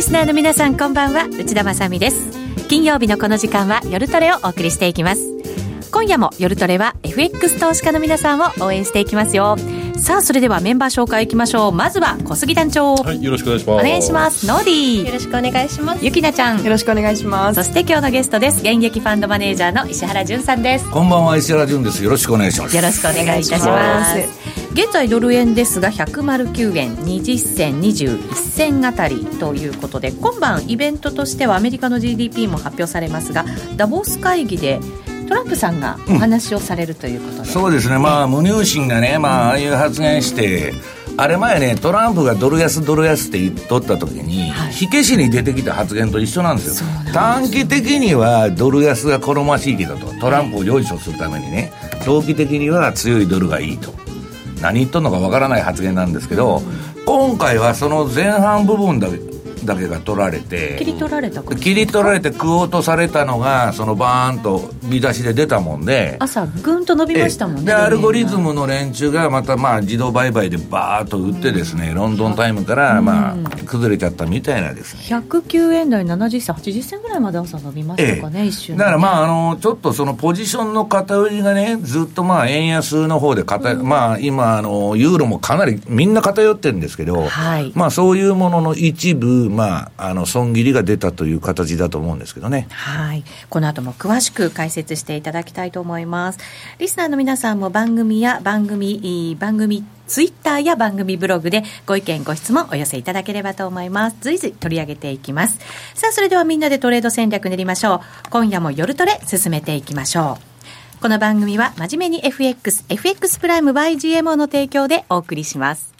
リスナーの皆さんこんばんは。内田まさです。金曜日のこの時間は夜トレをお送りしていきます。今夜も夜トレは FX 投資家の皆さんを応援していきますよ。さあそれではメンバー紹介いきましょう。まずは小杉団長。はいよろしくお願いします。お願いします。ノーディー。よろしくお願いします。ゆきなちゃん。よろしくお願いします。そして今日のゲストです。現役ファンドマネージャーの石原潤さんです。こんばんは石原潤です。よろしくお願いします。よろしくお願いいたします。現在ドル円ですが109円20銭21銭あたりということで今晩イベントとしてはアメリカの GDP も発表されますがダボス会議でトランプさんがお話をされるということで、うん、そうですね。まあ無入信がね、まあ、ああいう発言してあれ前ねトランプがドル安ドル安って言っとった時に、はい、火消しに出てきた発言と一緒なんですよ。短期的にはドル安が好ましいけどとトランプを用意するためにね長期的には強いドルがいいと。何言っとんのかわからない発言なんですけど、今回はその前半部分だけだけが取られて。切り取られた切り取られて食おうとされたのがそのバーンと見出しで出たもんで。朝ぐんと伸びましたもんねでアルゴリズムの連中がまたまあ自動売買でバーッと売ってですね、ロンドンタイムからまあ崩れちゃったみたいなですね。109円台70銭80銭ぐらいまで朝伸びましたかね、一瞬、だからまああのちょっとそのポジションの偏りがねずっとまあ円安の方で偏、うん、まあ今あのユーロもかなりみんな偏ってるんですけど、はい、まあそういうものの一部まああの損切りが出たという形だと思うんですけどね。はい。この後も詳しく解説していただきたいと思います。リスナーの皆さんも番組や番組、番組ツイッターや番組ブログでご意見ご質問お寄せいただければと思います。随時取り上げていきます。さあ、それではみんなでトレード戦略練りましょう。今夜も夜トレ進めていきましょう。この番組は真面目に FX、FX プライム by GMO の提供でお送りします。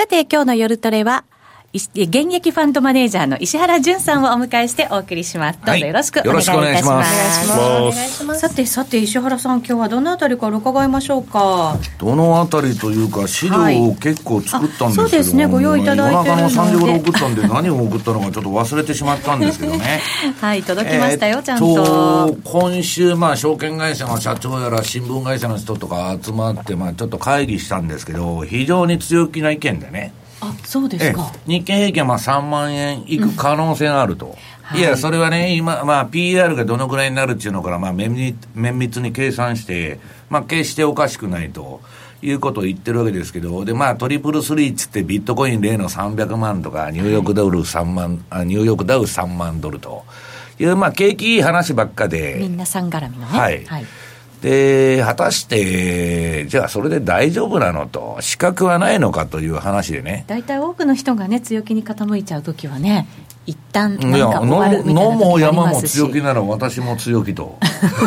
さて、今日の夜トレは、現役ファンドマネージャーの石原淳さんをお迎えしてお送りします。どうぞよろしくお願いいたします。お願いします。さて、さて、石原さん、今日はどのあたりから伺いましょうか。どのあたりというか、資料を結構作ったんですけど、そうですね、ご用意いただいて夜中の3時頃送ったんで、何を送ったのかちょっと忘れてしまったんですけどね。はい、届きましたよ、えー、ちゃんと。今週、まあ、証券会社の社長やら新聞会社の人とか集まって、まあ、ちょっと会議したんですけど、非常に強気な意見でね。あそうですか日経平均はまあ3万円いく可能性があると。うんはい、いや、それはね、今、まあ、PR がどのぐらいになるっていうのから、まあ綿密、綿密に計算して、まあ、決しておかしくないということを言ってるわけですけど、で、まあ、トリプルスリーっつってビットコイン例の300万とか、ニューヨークダウル3万、はい、ニューヨークダウ3万ドルという、まあ、景気いい話ばっかで。みんなさん絡みのね。はい。はいで、果たして、じゃあそれで大丈夫なのと、資格はないのかという話でね。大体多くの人がね、強気に傾いちゃうときはね、一旦なんか終わるみたいなも山も強気なら私も強気と。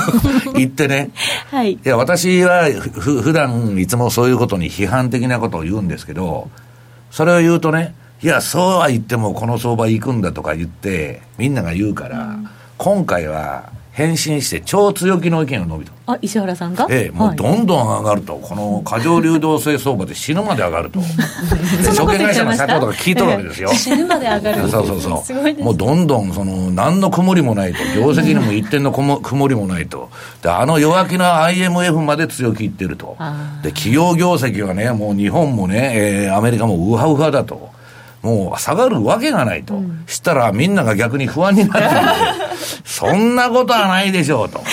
言ってね、はい、いや私はふ普段いつもそういうことに批判的なことを言うんですけどそれを言うとねいやそうは言ってもこの相場行くんだとか言ってみんなが言うから、うん、今回は返信して超強気の意見を述べた。あ、石原さんが？ええ、もうどんどん上がると、この過剰流動性相場で死ぬまで上がると。証券会社の社長とか聞いとるわけですよ。死ぬまで上がる。そうそうそう。もうどんどん、その、何の曇りもないと。業績にも一点の曇りもないと。で、あの弱気な IMF まで強気いってると。で、企業業績はね、もう日本もね、えー、アメリカもウハウハだと。もう下がるわけがないと。したらみんなが逆に不安になって そんなことはないでしょうと。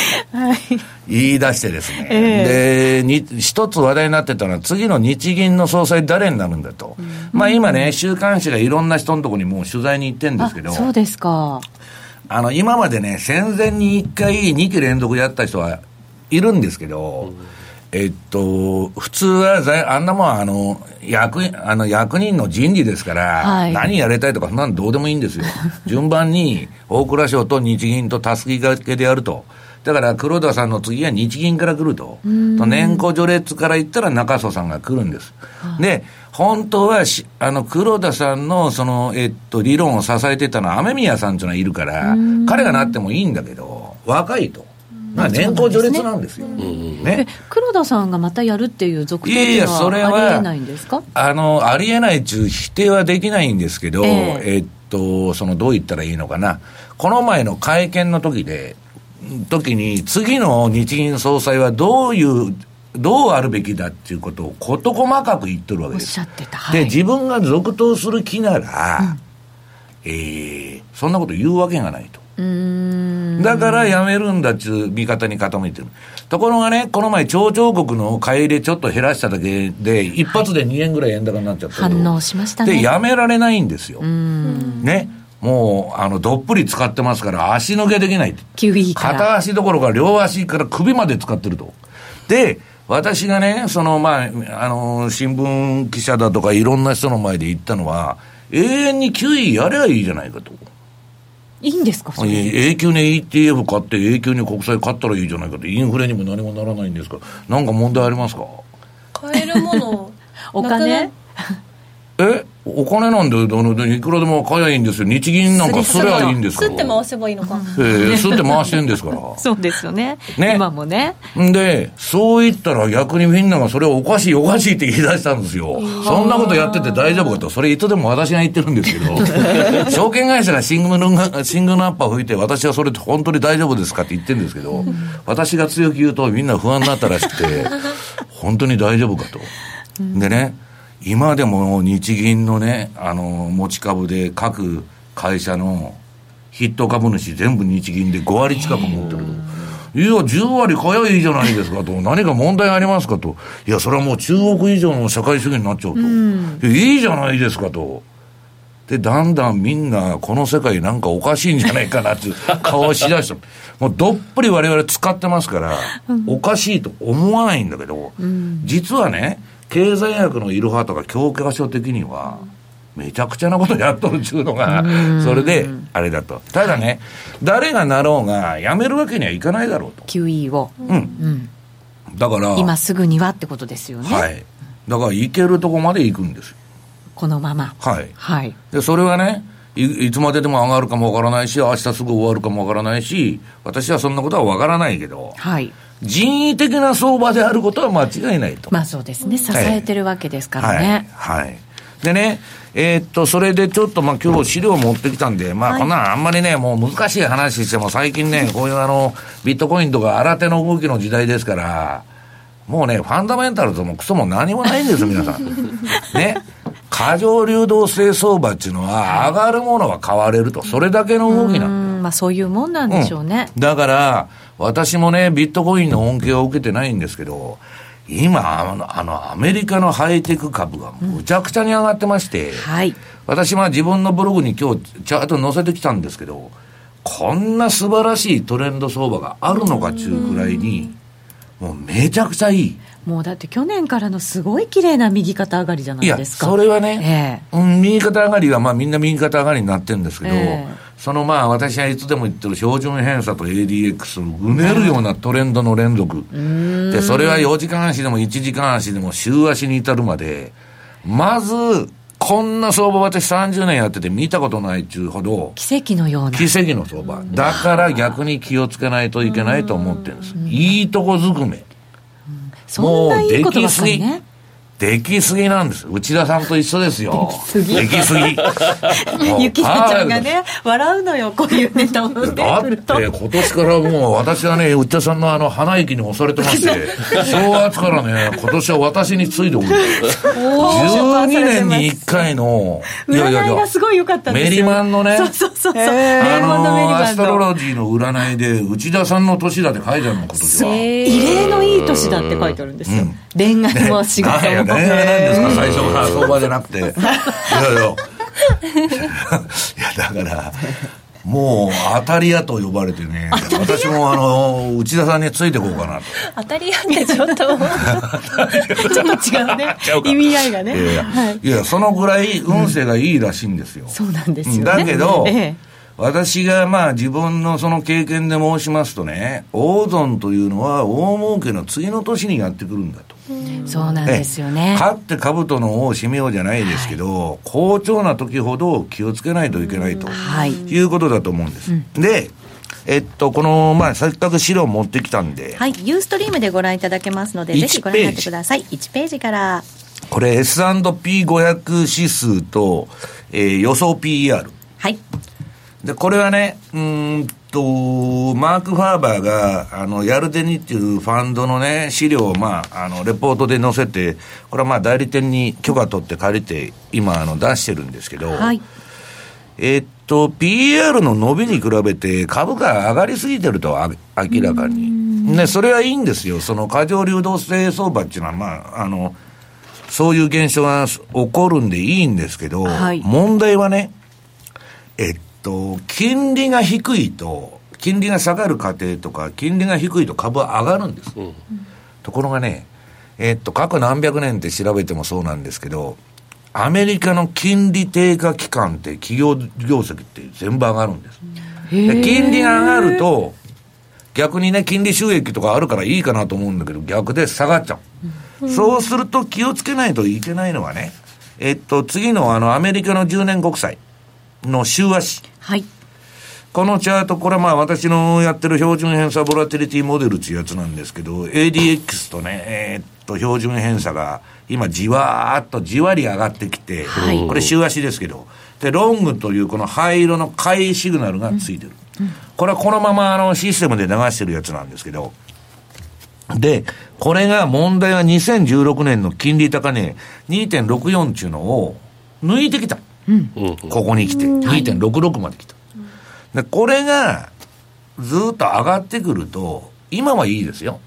言い出してですね。えー、で、に、一つ話題になってたのは次の日銀の総裁誰になるんだと。うん、まあ今ね、週刊誌がいろんな人のところにもう取材に行ってるんですけど。そうですか。あの、今までね、戦前に一回2期連続やった人はいるんですけど、うんえっと、普通は、あんなもん、あの、役、あの、役人の人事ですから、はい、何やりたいとか、そんなのどうでもいいんですよ。順番に、大蔵省と日銀とたすきがけでやると。だから、黒田さんの次は日銀から来ると。と年功序列から言ったら中曽さんが来るんです。で、本当はし、あの、黒田さんの、その、えっと、理論を支えてたのは雨宮さんというのはいるから、彼がなってもいいんだけど、若いと。まあ、年功序列なんですよ。ね、黒田さんがまたやるっていう続投っていうのはありえないんですか？あの、ありえないという否定はできないんですけど、えー、えっと、その、どう言ったらいいのかな。この前の会見の時で、時に、次の日銀総裁はどういうどうあるべきだっていうことを事細かく言ってるわけです。おっしゃってた。はい、で、自分が続投する気なら、うん、えー、そんなこと言うわけがないと。だからやめるんだっていう見方に傾いてる。ところがね、この前、町長国の買い入れちょっと減らしただけで、一発で2円ぐらい円高になっちゃった、反応しましたね。で、やめられないんですよ。ね。もう、あの、どっぷり使ってますから、足抜けできない。片足どころか両足から首まで使ってると。で、私がね、その、まあ、あの、新聞記者だとかいろんな人の前で言ったのは、永遠に9位やればいいじゃないかと。いいんですか永久に ETF 買って永久に国債買ったらいいじゃないかってインフレにも何もならないんですか。らなんか問題ありますか？買えるものお金？えお金なんで、いくらでも買えばいいんですよ。日銀なんかすりゃいいんですから。すって回せばいいのか。ええー、すって回してんですから。そうですよね。ね。今もね。で、そう言ったら逆にみんながそれはおかしいおかしいって言い出したんですよ。そんなことやってて大丈夫かと。それいつでも私が言ってるんですけど、証券会社がシングル、シングルアッパー吹いて、私はそれ本当に大丈夫ですかって言ってるんですけど、私が強く言うとみんな不安になったらしくて、本当に大丈夫かと。でね、今でも日銀のね、あの、持ち株で各会社のヒット株主全部日銀で5割近く持ってると。いや、10割買えばいいじゃないですかと。何か問題ありますかと。いや、それはもう中国以上の社会主義になっちゃうと。いいじゃないですかと。で、だんだんみんな、この世界なんかおかしいんじゃないかなっていう 顔をしだした。もうどっぷり我々使ってますから、おかしいと思わないんだけど、実はね、経済学のいろはとか教科書的には、めちゃくちゃなことやっとるっちゅうのが、それで、あれだと。ただね、誰がなろうが、やめるわけにはいかないだろうと。QE を。うん。だから。今すぐにはってことですよね。はい。だから、行けるとこまで行くんですよ。このまま。はい。はい。で、それはね、いいつまででも上がるかもわからないし、明日すぐ終わるかもわからないし、私はそんなことはわからないけど、はい。人為的な相場であることは間違いないと。まあそうですね。支えてるわけですからね。はい。はいはい、でね、えー、っと、それでちょっとまあ今日資料持ってきたんで、まあこんなんあんまりね、もう難しい話しても最近ね、こういうあの、ビットコインとか新手の動きの時代ですから、もうね、ファンダメンタルともクソも何もないんですよ、皆さん。ね。過剰流動性相場っていうのは、上がるものは買われると。それだけの動きなんまあそういうもんなんでしょうね。うん、だから、私もね、ビットコインの恩恵を受けてないんですけど、今、あの、あのアメリカのハイテク株がむちゃくちゃに上がってまして、うん、はい。私は自分のブログに今日チャート載せてきたんですけど、こんな素晴らしいトレンド相場があるのかっていうくらいに、もうめちゃくちゃいい。もうだって去年からのすごい綺麗な右肩上がりじゃないですか。いや、それはね、えー、うん、右肩上がりはまあみんな右肩上がりになってるんですけど、えーそのまあ私はいつでも言ってる標準偏差と ADX を埋めるようなトレンドの連続。で、それは4時間足でも1時間足でも週足に至るまで、まず、こんな相場私30年やってて見たことないっちゅうほど。奇跡のような。奇跡の相場。だから逆に気をつけないといけないと思ってるんです。いいとこずくめ。もうできすぎ。できすぎなんです。内田さんと一緒ですよ。できすぎ。ゆきなちゃんがね、笑うのよ、こういうネタをね。だって今年からもう私はね、内田さんのあの鼻息に押されてまして、正月からね、今年は私についておるんです。12年に1回の、占いがすごい良かった。メリマンのね、そうそうそうそう。あの、マンアストロロジーの占いで、内田さんの年だって書いてあるの、今年は。異例のいい年だって書いてあるんですよ。恋愛も仕事も。恋愛なんですか、最初から相場じゃなくて。いやいや。いや、だから、もう当たり屋と呼ばれてね、私もあの、内田さんについていこうかなと。当たり屋ってちょっと ちょっと違うねう。か意味合いがね。いやいや、はい。いやそのぐらい運勢がいいらしいんですよ。そうなんですよね。だけど、ええ私がまあ自分のその経験で申しますとね、大損というのは大儲けの次の年にやってくるんだと。そうなんですよね。勝って兜の尾を締めようじゃないですけど、好調な時ほど気をつけないといけないと、はいいうことだと思うんです。で、えっと、この、まあ、せっかく資料持ってきたんで、はい。ユーストリームでご覧いただけますので、1ぜひご覧になってください。1ページから。これ S&P500 指数と、えー予想 PER。はい。で、これはね、うーんと、マーク・ファーバーが、あの、ヤルデニっていうファンドのね、資料を、まあ、あの、レポートで載せて、これはまあ、代理店に許可取って借りて、今、あの、出してるんですけど、はい。えっと、PER の伸びに比べて株価上がりすぎてると、あ明らかに。ね、それはいいんですよ。その過剰流動性相場っていうのは、まあ、あの、そういう現象が起こるんでいいんですけど、はい問題はね、えっと、金利が低いと、金利が下がる過程とか、金利が低いと株は上がるんです。ところがね、えっと、過去何百年って調べてもそうなんですけど、アメリカの金利低下期間って企業業績って全部上がるんです。で金利が上がると、逆にね、金利収益とかあるからいいかなと思うんだけど、逆で下がっちゃう。そうすると気をつけないといけないのはね、えっと、次のあの、アメリカの10年国債の週足。はい。このチャート、これはまあ私のやってる標準偏差ボラティリティモデルっていうやつなんですけど、ADX とね、えーっと、標準偏差が今じわーっとじわり上がってきて、はいこれ週足ですけど、で、ロングというこの灰色の買いシグナルがついてる。これはこのままあのシステムで流してるやつなんですけど、で、これが問題は2016年の金利高値2.64っていうのを抜いてきた。ここに来て、2.66まで来た。で、これがずっと上がってくると、今はいいですよ。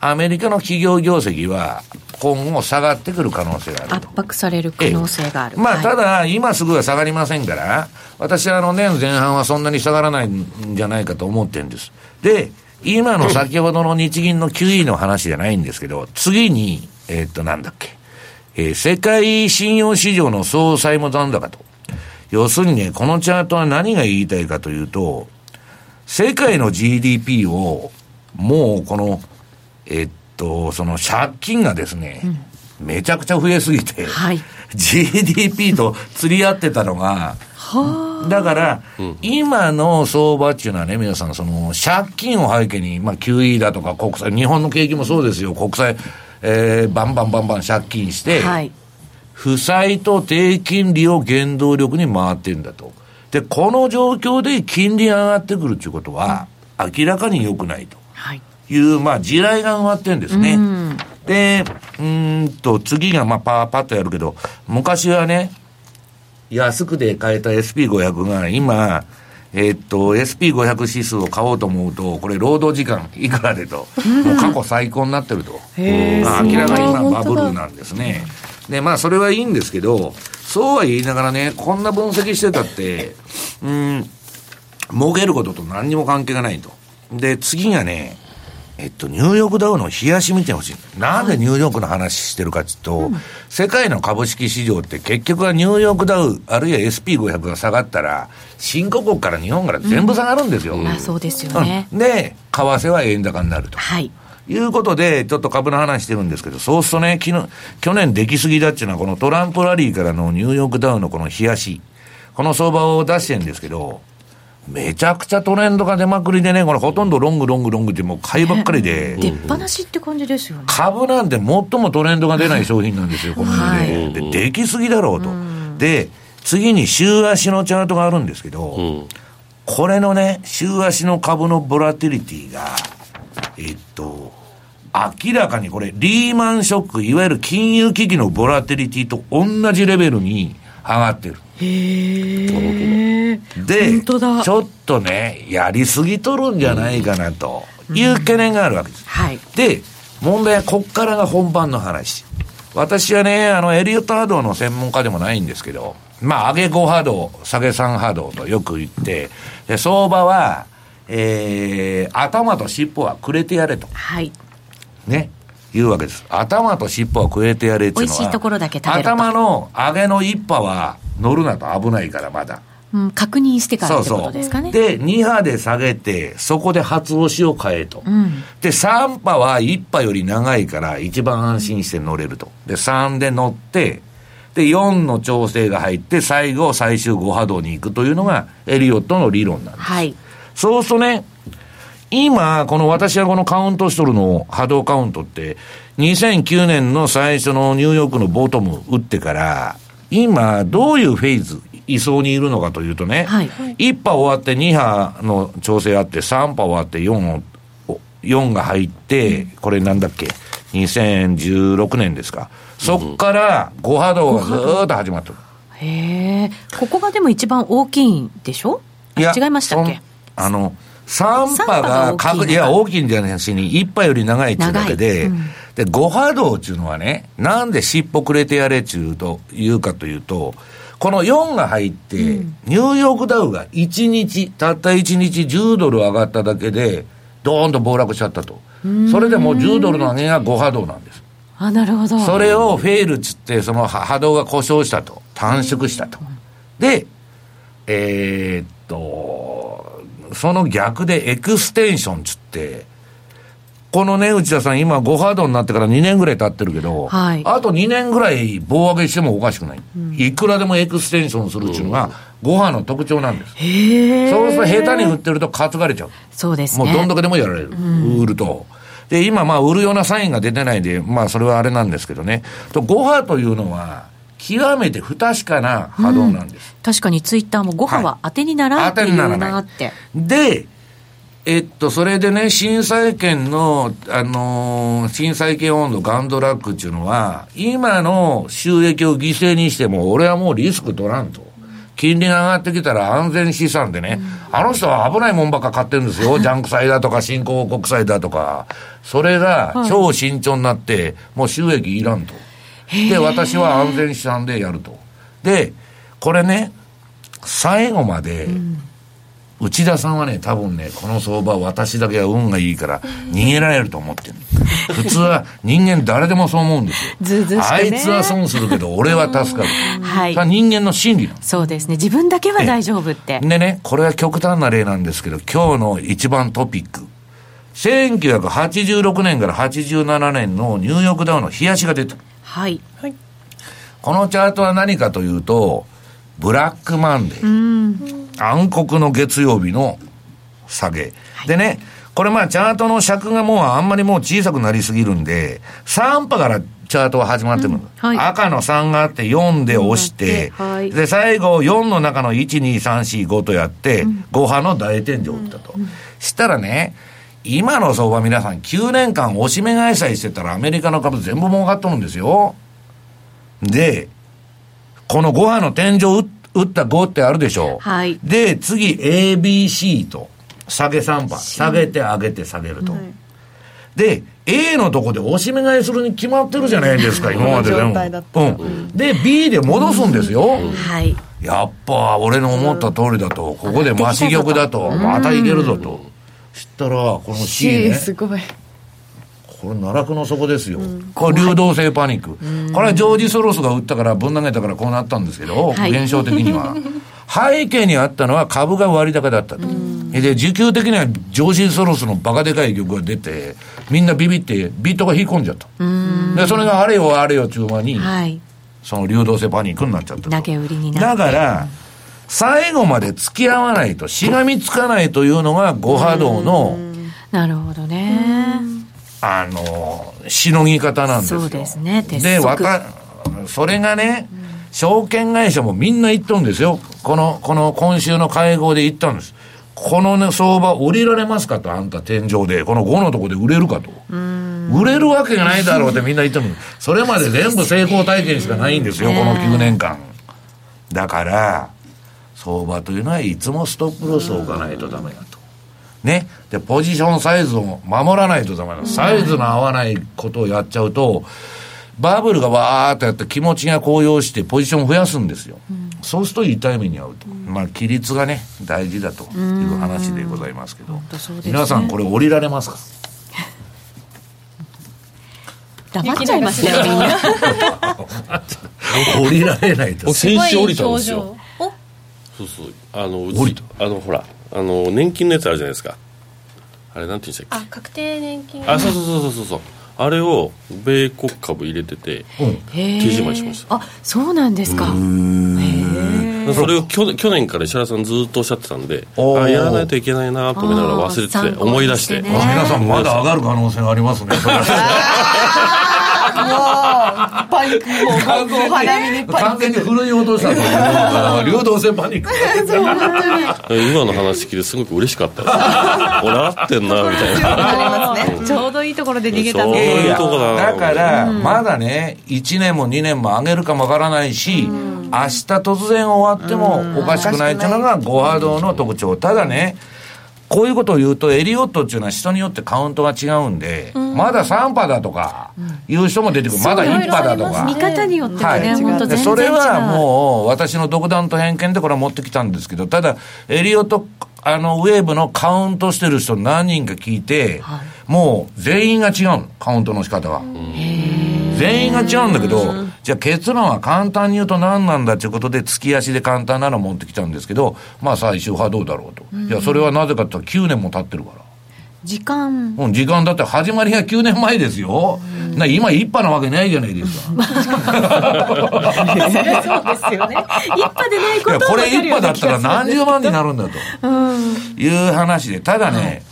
アメリカの企業業績は今後下がってくる可能性があると。圧迫される可能性がある。まあ、はいただ、今すぐは下がりませんから、私はあの年前半はそんなに下がらないんじゃないかと思ってるんです。で、今の先ほどの日銀の QE の話じゃないんですけど、次に、えーっと、なんだっけ、えー世界信用市場の総債務残高と。要するにね、このチャートは何が言いたいかというと、世界の GDP を、もうこの、えっと、その借金がですね、めちゃくちゃ増えすぎて、はい。GDP と釣り合ってたのが、だから、今の相場っていうのはね、皆さん、その、借金を背景に、まあ、QE だとか国債、日本の景気もそうですよ、国債、えー、バンバンバンバン借金して、はい。負債と低金利を原動力に回ってるんだと。で、この状況で金利が上がってくるっていうことは、明らかに良くないとはい。いう、まあ、地雷が埋まってるんですね。うんで、うーんと、次が、まあ、パーパッとやるけど、昔はね、安くで買えた SP500 が今、えーっと、SP500 指数を買おうと思うと、これ労働時間いくらでと、もう過去最高になってると。まあ、明らかに今バブルなんですね。で、まあ、それはいいんですけど、そうは言いながらね、こんな分析してたって、うーん、儲けることと何にも関係がないと。で、次がね、えっと、ニューヨークダウの冷やし見てほしい。なんでニューヨークの話してるかっていうと、世界の株式市場って結局はニューヨークダウ、あるいは SP500 が下がったら、新興国から日本から全部下がるんですよ。まあ、そうですよね。うんで、為替は円高になると。はい。いうことで、ちょっと株の話してるんですけど、そうするとね、昨日、去年出来すぎだっていうのは、このトランプラリーからのニューヨークダウのこの冷やし、この相場を出してるんですけど、めちゃくちゃトレンドが出まくりでね、これほとんどロングロングロングってもう買いばっかりで。出っ放しって感じですよね。株なんて最もトレンドが出ない商品なんですよ、この世で。で、できすぎだろうと。で、次に週足のチャートがあるんですけど、これのね、週足の株のボラティリティが、えっと、明らかにこれ、リーマンショック、いわゆる金融危機のボラティリティと同じレベルに上がってる。へで、ちょっとね、やりすぎとるんじゃないかなという懸念があるわけです。はい。で、問題はこっからが本番の話。私はね、あの、エリオット波動の専門家でもないんですけど、まあ、上げ5波動、下げ3波動とよく言って、で相場は、えー、頭と尻尾はくれてやれと。はい。ね。言うわけです。頭と尻尾はくれてやれっていうのは。美味しいところだけ食べる頭の上げの一波は乗るなと危ないからまだ。うん、確認してからってことですかね。そうそうで、2波で下げて、そこで初押しを変えと。うん、で、3波は1波より長いから、一番安心して乗れると。で、3で乗って、で、4の調整が入って、最後、最終5波動に行くというのが、エリオットの理論なんです。はい。そうするとね、今、この私はこのカウントしとるの波動カウントって、2009年の最初のニューヨークのボトム打ってから、今、どういうフェーズ、位相にいるのかというとね、はい、1波終わって2波の調整あって、3波終わって4 4が入って、これなんだっけ、2016年ですか。そっから5波動がずーっと始まってる。へえ。ここがでも一番大きいんでしょ？いや違いましたっけ？あの、3波が確、いや、大きいんじゃないしに、1波より長いっていうだけで、うん、で、5波動っていうのはね、なんで尻尾くれてやれっていうと、言うかというと、この4が入って、うん、ニューヨークダウが1日、たった1日10ドル上がっただけで、ドーンと暴落しちゃったと。それでもう10ドルの上げが5波動なんです。あ、なるほど。それをフェールっつって、その波動が故障したと。短縮したと。で、えー、っと、その逆でエクステンションつって、このね、内田さん、今、5ハードになってから2年ぐらい経ってるけど、はい、あと2年ぐらい棒上げしてもおかしくない。うん、いくらでもエクステンションするっていうのが、5波の特徴なんです。へそうすると下手に売ってると担がれちゃう。そうですね。もうどんだけでもやられる。うん、売ると。で、今、まあ、売るようなサインが出てないで、まあ、それはあれなんですけどね。と、5波というのは、極めて不確かな波動なんです。うん、確かにツイッターも5波は当てにならんっていうなって。で、えっと、それでね、震災権の、あのー、震災権温度、ガンドラックっていうのは、今の収益を犠牲にしても、俺はもうリスク取らんと。金利が上がってきたら安全資産でね、うん、あの人は危ないもんばっか買ってるんですよ。ジャンク債だとか、新興国債だとか。それが超慎重になって、もう収益いらんと。で、私は安全資産でやると。で、これね、最後まで、うん内田さんはね、多分ね、この相場、私だけは運がいいから、逃げられると思ってる。普通は人間誰でもそう思うんですよ。ずずね、あいつは損するけど、俺は助かる。はい。人間の心理なそうですね。自分だけは大丈夫って。でね、これは極端な例なんですけど、今日の一番トピック。1986年から87年のニューヨークダウの冷やしが出た。はい。はい。このチャートは何かというと、ブラックマンデー。暗黒の月曜日の下げ。はい、でね、これまあチャートの尺がもうあんまりもう小さくなりすぎるんで、3波からチャートは始まってるの、うんはい、赤の3があって4で押して、はい、で、最後4の中の1、2、3、4、5とやって、うん、5波の大天井を打ったと。うん、したらね、今の相場皆さん9年間押し目買いさえしてたらアメリカの株全部儲かっとるんですよ。で、この5波の天井打った5ってあるでしょう。はい。で、次 ABC と、下げ3波。下げて上げて下げると。はい、で、A のとこで押し目買いするに決まってるじゃないですか、今まででも。うん。で、B で戻すんですよ。はい。やっぱ、俺の思った通りだと、ここで増し玉だと、またいけるぞと。たら、この C ね。すごい。これ奈落の底ですよ、うん、これ流動性パニック、これはジョージ・ソロスが売ったからぶん投げたからこうなったんですけど、はい、現象的には。背景にあったのは株が割高だったと、で需給的にはジョージ・ソロスのバカでかい曲が出てみんなビビってビットが引っ込んじゃった。でそれがあれよあれよ中盤に、はい、その流動性パニックになっちゃった投げ売りになだから最後まで付き合わないとしがみつかないというのが5波動のなるほどね。あのしのぎ方なんですよ。そうですね。でわたそれがね、証券会社もみんな言っとるんですよ。このこの今週の会合で言ったんです。この、ね、相場売りられますかとあんた天井で。この5のとこで売れるかと。売れるわけがないだろうってみんな言ってるそれまで全部成功体験しかないんですよ、この9年間。だから相場というのはいつもストップロスを置かないとダメだと。ね。で、ポジションサイズを守らないとダメだ。サイズの合わないことをやっちゃうと、バブルがわーっとやって気持ちが高揚してポジションを増やすんですよ。うん、そうすると痛い目に遭うと。まあ、規律がね、大事だという話でございますけど。ね、皆さんこれ降りられますか？黙っちゃいますね、みんな。降りられないと。先週降りたんですよ。そうそう。あのうちあのほらあの年金のやつあるじゃないですか。あれなんて言うんでしたっけ？あ確定年金。あそうそうそうそうそう。あれを米国株入れてて、うん、手締まりしました。あそうなんですか。へえそれを去去年から石原さんずっとおっしゃってたんであやらないといけないなと思いながら忘れてて思い出して、ね、皆さんまだ上がる可能性がありますね もう、パニック、もう、完全に、花見に完全に振い落としたという、流動性パニック。そう、本当に。今の話聞いてすごく嬉しかったです。俺合ってんな、みたいな。ちょうどいいところで逃げたんで。ちょうどいいとこだだから、まだね、1年も2年も上げるかもわからないし、明日突然終わってもおかしくないっていうのが、5波動の特徴。ただね、こういうことを言うと、エリオットっていうのは人によってカウントが違うんで、うん、まだ3波だとか、いう人も出てくる、うん、まだ1波だとか。見方によってはね、はい、本当全それはもう、私の独断と偏見でこれは持ってきたんですけど、ただ、エリオット、あの、ウェーブのカウントしてる人何人か聞いて、はい、もう全員が違うカウントの仕方は。全員が違うんだけど、じゃあ結論は簡単に言うと何なんだということで、月足で簡単なの持ってきたんですけど、まあ最終派どうだろうと。いや、それはなぜかというと9年も経ってるから。時間うん、時間だって始まりが9年前ですよ。な今一派なわけないじゃないですか。そうですよね。一派でないことこれ一派だったら何十万になるんだと。いう話で、ただね、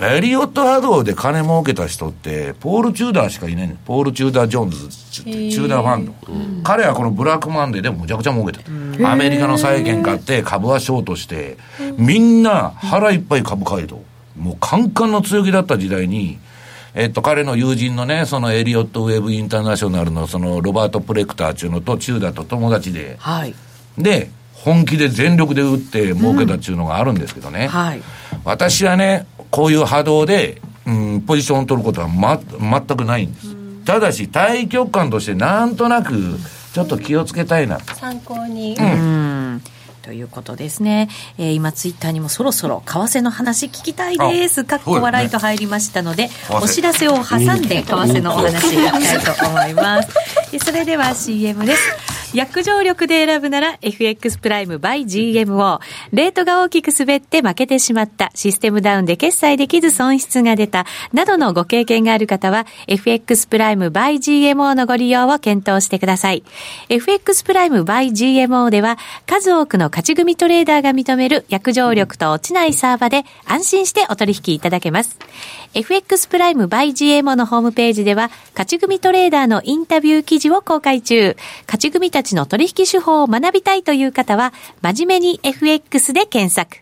エリオット波動で金儲けた人って、ポール・チューダーしかいないポール・チューダー・ジョーンズチューダーファンド、うん、彼はこのブラックマンデーでむちゃくちゃ儲けた。アメリカの債券買って株はショートして、みんな腹いっぱい株買いと。もうカンカンの強気だった時代に、えっと、彼の友人のね、そのエリオット・ウェブ・インターナショナルのそのロバート・プレクターっていうのと、チューダーと友達で、はい、で、本気で全力で打って儲けたっていうのがあるんですけどね。うんはい、私はね、こういう波動で、うん、ポジションを取ることは、ま、全くないんです。ただし、対局観としてなんとなく、ちょっと気をつけたいな参考に。うん。ということですね、えー、今ツイッターにもそろそろ為替の話聞きたいです。かっこ笑いと入りましたので、ね、お知らせを挟んで為替。のお話いきたいと思います。それでは CM です。約定力で選ぶなら FX プライム by GMO。レートが大きく滑って負けてしまった、システムダウンで決済できず損失が出た、などのご経験がある方は FX プライム by GMO のご利用を検討してください。FX プライム by GMO では数多くの勝ち組トレーダーが認める約定力と落ちないサーバで安心してお取引いただけます。FX プライム by GMO のホームページでは勝ち組トレーダーのインタビュー記事を公開中。勝ち組たちの取引手法を学びたいという方は、真面目に FX で検索。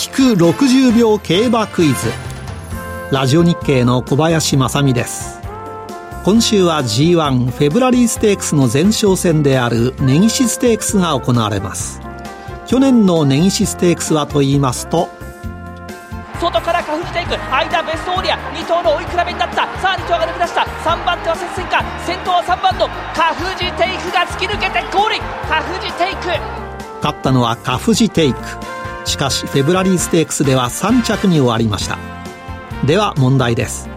聞く60秒競馬クイズ。ラジオ日経の小林正美です。今週は G1 フェブラリーステークスの前哨戦である根岸ステークスが行われます。去年の根岸ステークスはと言いますと外からカフジテイク間ベストオーリア2頭の追い比べになった。さあ2頭が抜け出した。3番手は接戦か。先頭は3番のカフジテイクが突き抜けてゴールカフジテイク。勝ったのはカフジテイクしかしフェブラリーステークスでは3着に終わりました。では問題です。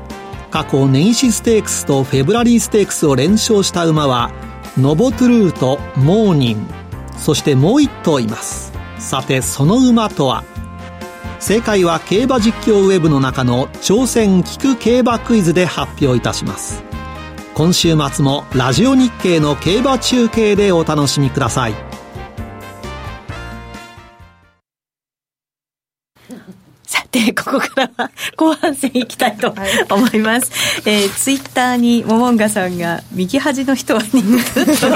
過去根岸ステークスとフェブラリーステークスを連勝した馬はノボトゥルーとモーニン。そしてもう1頭います。さてその馬とは？正解は競馬実況ウェブの中の挑戦聞く競馬クイズで発表いたします。今週末もラジオ日経の競馬中継でお楽しみください。で、ここからは後半戦いきたいと思います。はい、えー、ツイッターにモモンガさんが右端の人は人数と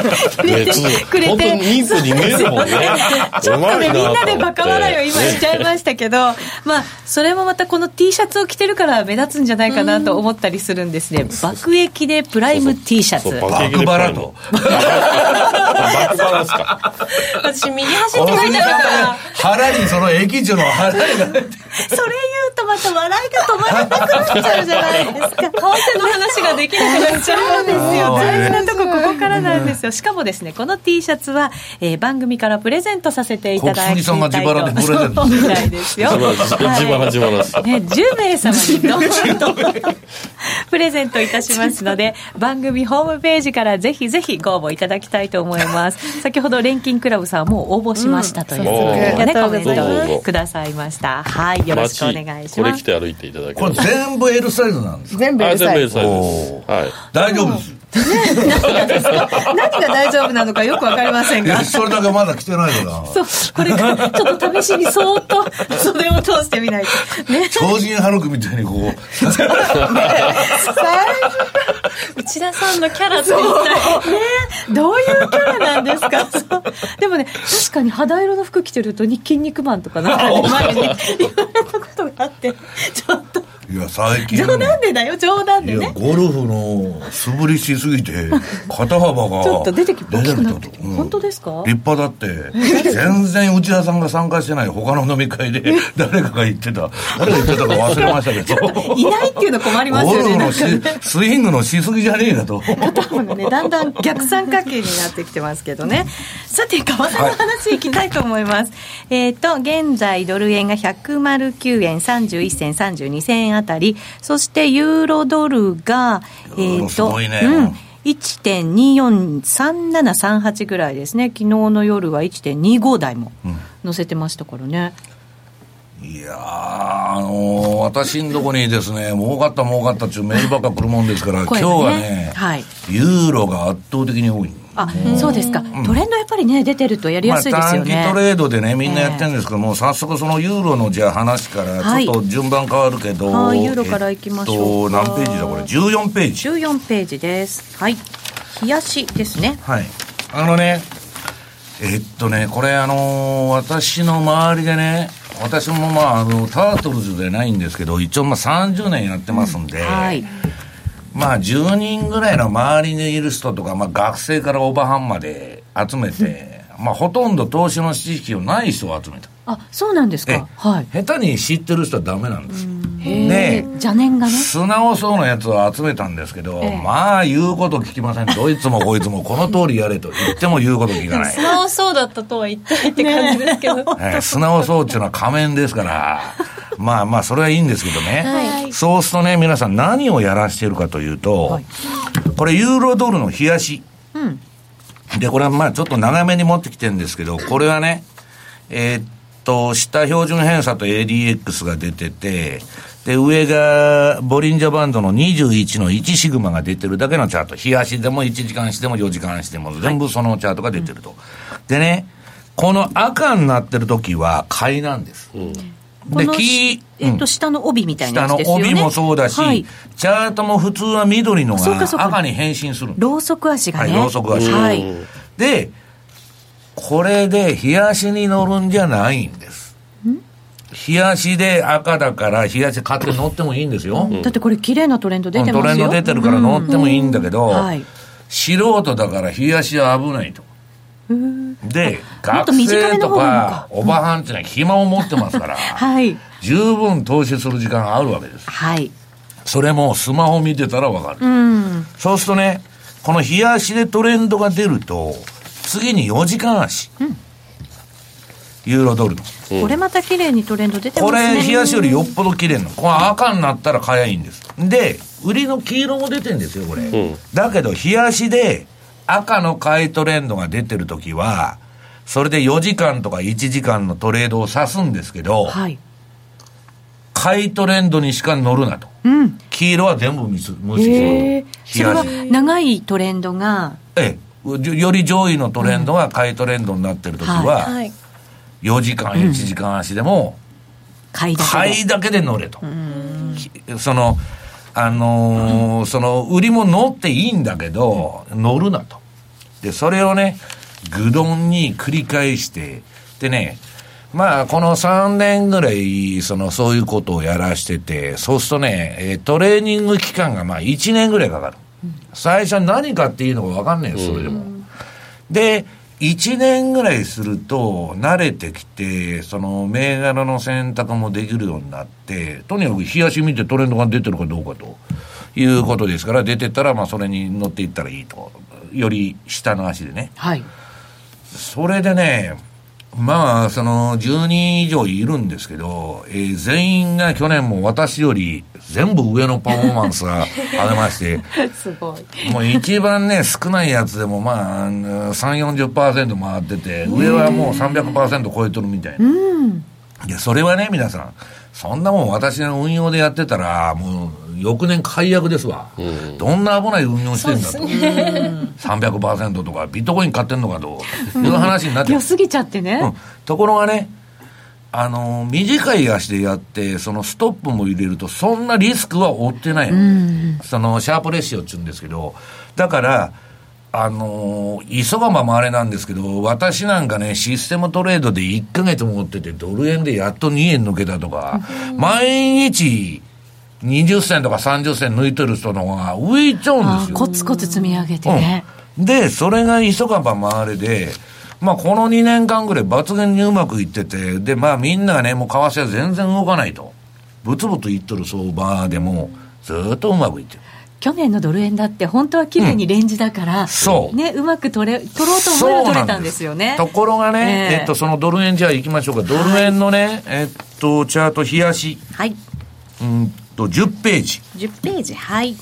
入れてくれて、人数に見えるもんね。ちょっとね、みんなでバカ笑いを今しちゃいましたけど、まあ、それもまたこの T シャツを着てるから目立つんじゃないかなと思ったりするんですね。爆撃でプライム T シャツ。爆バラと。爆バラですか？私右端って書いてあるから。腹にその駅地の腹が。れ 言うとまた笑いが止まらなくなっちゃうじゃないですか。為替の話ができなくなっちゃうんですよ。大事なとこここからなんですよ。しかもですね、この T シャツは、えー、番組からプレゼントさせていただいと。さんが自腹でプレゼント。みたいですよ。自腹自腹です。ね、10名様にどんどんプレゼントいたしますので、番組ホームページからぜひぜひご応募いただきたいと思います。先ほど錬金クラブさんも応募しましたという、うん、ね、コメントくださいました。はい、よろしくお願いします。これ着て歩いていただけこれ全部 L サイズなんですか？全部 L サイズ。はい。大丈夫です。何が大丈夫なのかよくわかりませんが。それだけまだ来てないから。そう。これからちょっと試しにそーっと袖を通してみないと。ね。超人ハルクみたいにこう。ね、内田さんのキャラって一体。ねどういうキャラなんですか？でもね、確かに肌色の服着てると筋肉マンとかなんか前に言われたことがあって、ちょっと。いや最近。冗談でだよ冗談でね。ゴルフの素振りしすぎて 肩幅がちょっと出てきたと、うん、本当ですか？立派だって。全然内田さんが参加してない他の飲み会で誰かが言ってた。誰が言ってたか忘れましたけど。いないっていうの困りますよねゴルフのスイングのしすぎじゃねえかと。肩幅がねだんだん逆三角形になってきてますけどね。さて為替の話いきたいと思います、はい、えっ、と現在ドル円が109円31銭32銭あたり、そしてユーロドルが、えっ、と、ね、うん。1.243738ぐらいですね、昨日の夜は1.25台も載せてましたからね。うん、いやあのー、私んとこにですね、儲かった儲かったっていうメールばっか来るもんですから、ね、今日はね、はい、ユーロが圧倒的に多い。あ、そうですか、トレンドやっぱりね、出てるとやりやすいですよね。まあ、短期トレードでね、みんなやってるんですけども、えー、早速そのユーロのじゃあ話から、ちょっと順番変わるけど、はい、ユーロからいきましょう、えっと、何ページだ、これ、14ページ。14ページです。はい。冷やしですね。はい。あのね、えっとね、これ、あのー、私の周りでね、私もまあ、あの、タートルズでないんですけど、一応まあ30年やってますんで、うん、はい。まあ、10人ぐらいの周りにいる人とか、まあ、学生からおばはんまで集めて、まあ、ほとんど投資の知識をない人を集めた。あ、そうなんですか。はい。下手に知ってる人はダメなんです。で、邪念がね。素直そうなやつを集めたんですけど、まあ、言うこと聞きません。どいつもこいつもこの通りやれと言っても言うこと聞かない。素直そうだったとは言ってないって感じですけど。ね、素直そうっていうのは仮面ですから、まあまあ、それはいいんですけどね。はい、そうするとね、皆さん何をやらしているかというと、はい、これ、ユーロドルの冷やし。うん、で、これはまあ、ちょっと長めに持ってきてるんですけど、これはね、えー、っと、下標準偏差と ADX が出てて、で、上が、ボリンジャーバンドの21の1シグマが出てるだけのチャート。日足でも1時間しても4時間しても、全部そのチャートが出てると。はいでね、この赤になってる時は買いなんです。うんで、木、えっと、下の帯みたいなやつですよね。下の帯もそうだし、はい、チャートも普通は緑のが赤に変身するロウソク足がね。はい、ロウソク足。はい。で、これで冷やしに乗るんじゃないんです。冷やしで赤だから、冷やし買って乗ってもいいんですよ。だってこれ綺麗なトレンド出てますよトレンド出てるから乗ってもいいんだけど、はい、素人だから冷やしは危ないと。で、学生とかおばはんっていうのは暇を持ってますから、はい、十分投資する時間あるわけです。はい。それもスマホ見てたらわかる。うん、そうするとね、この冷やしでトレンドが出ると、次に4時間足。うん、ユーロドルの。これまた綺麗にトレンド出てますね。これ、冷やしよりよっぽど綺麗なの。これ赤になったら早いんです。で、売りの黄色も出てんですよ、これ。んだけど、冷やしで赤の買いトレンドが出てるときは、それで4時間とか1時間のトレードを指すんですけど、はい。買いトレンドにしか乗るなと。うん。黄色は全部無視無視する。。それは長いトレンドが、ええ、より上位のトレンドが買いトレンドになってるときは、はい。4時間、1時間足でも、買いだけで。乗れと。きその、あのーその、売りも乗っていいんだけど、乗るなと。で、それをね、愚鈍に繰り返して、でね、まあ、この3年ぐらい、その、そういうことをやらしてて、そうするとね、えートレーニング期間がまあ1年ぐらいかかる。最初は何かっていうのがわかんないよ、それでも。で、1年ぐらいすると、慣れてきて、その銘柄の選択もできるようになって、とにかく冷やし見てトレンドが出てるかどうかということですから、出てったら、まあそれに乗っていったらいいと。より下の足でね。はい。それでね、まあ、その、10人以上いるんですけど、えー全員が去年も私より全部上のパフォーマンスが上げまして、すごい。もう一番ね、少ないやつでもまあ、3、40%回ってて、上はもう300%超えとるみたいな。いや、それはね、皆さん、そんなもん私が運用でやってたら、もう、翌年解約ですわ。どんな危ない運用してんだと。300%とか、ビットコイン買ってんのかと。いう話になって。良すぎちゃってね。うん、ところがね、あのー短い足でやって、そのストップも入れると、そんなリスクは負ってないの、そのシャープレシオって言うんですけど、だから、あのー急がばもあれなんですけど、私なんかね、システムトレードで1ヶ月持ってて、ドル円でやっと2円抜けたとか、毎日20銭とか30銭抜いてる人の方が浮いちゃうんですよ。コツコツ積み上げてね。うん、で、それが急がば回れで、まあ、この2年間ぐらい抜群にうまくいってて、で、まあ、みんながね、もう為替は全然動かないと。ブツブツいっとる相場でも、ずーっとうまくいってる。去年のドル円だって本当は綺麗にレンジだから、そうね、うまく取れ、取ろうと思えば取れたんですよね。ところがね、えええっと、そのドル円じゃあ行きましょうか。ドル円のね、えっと、チャート、冷やし、はい。うんと、10ページ。10ページ、はい。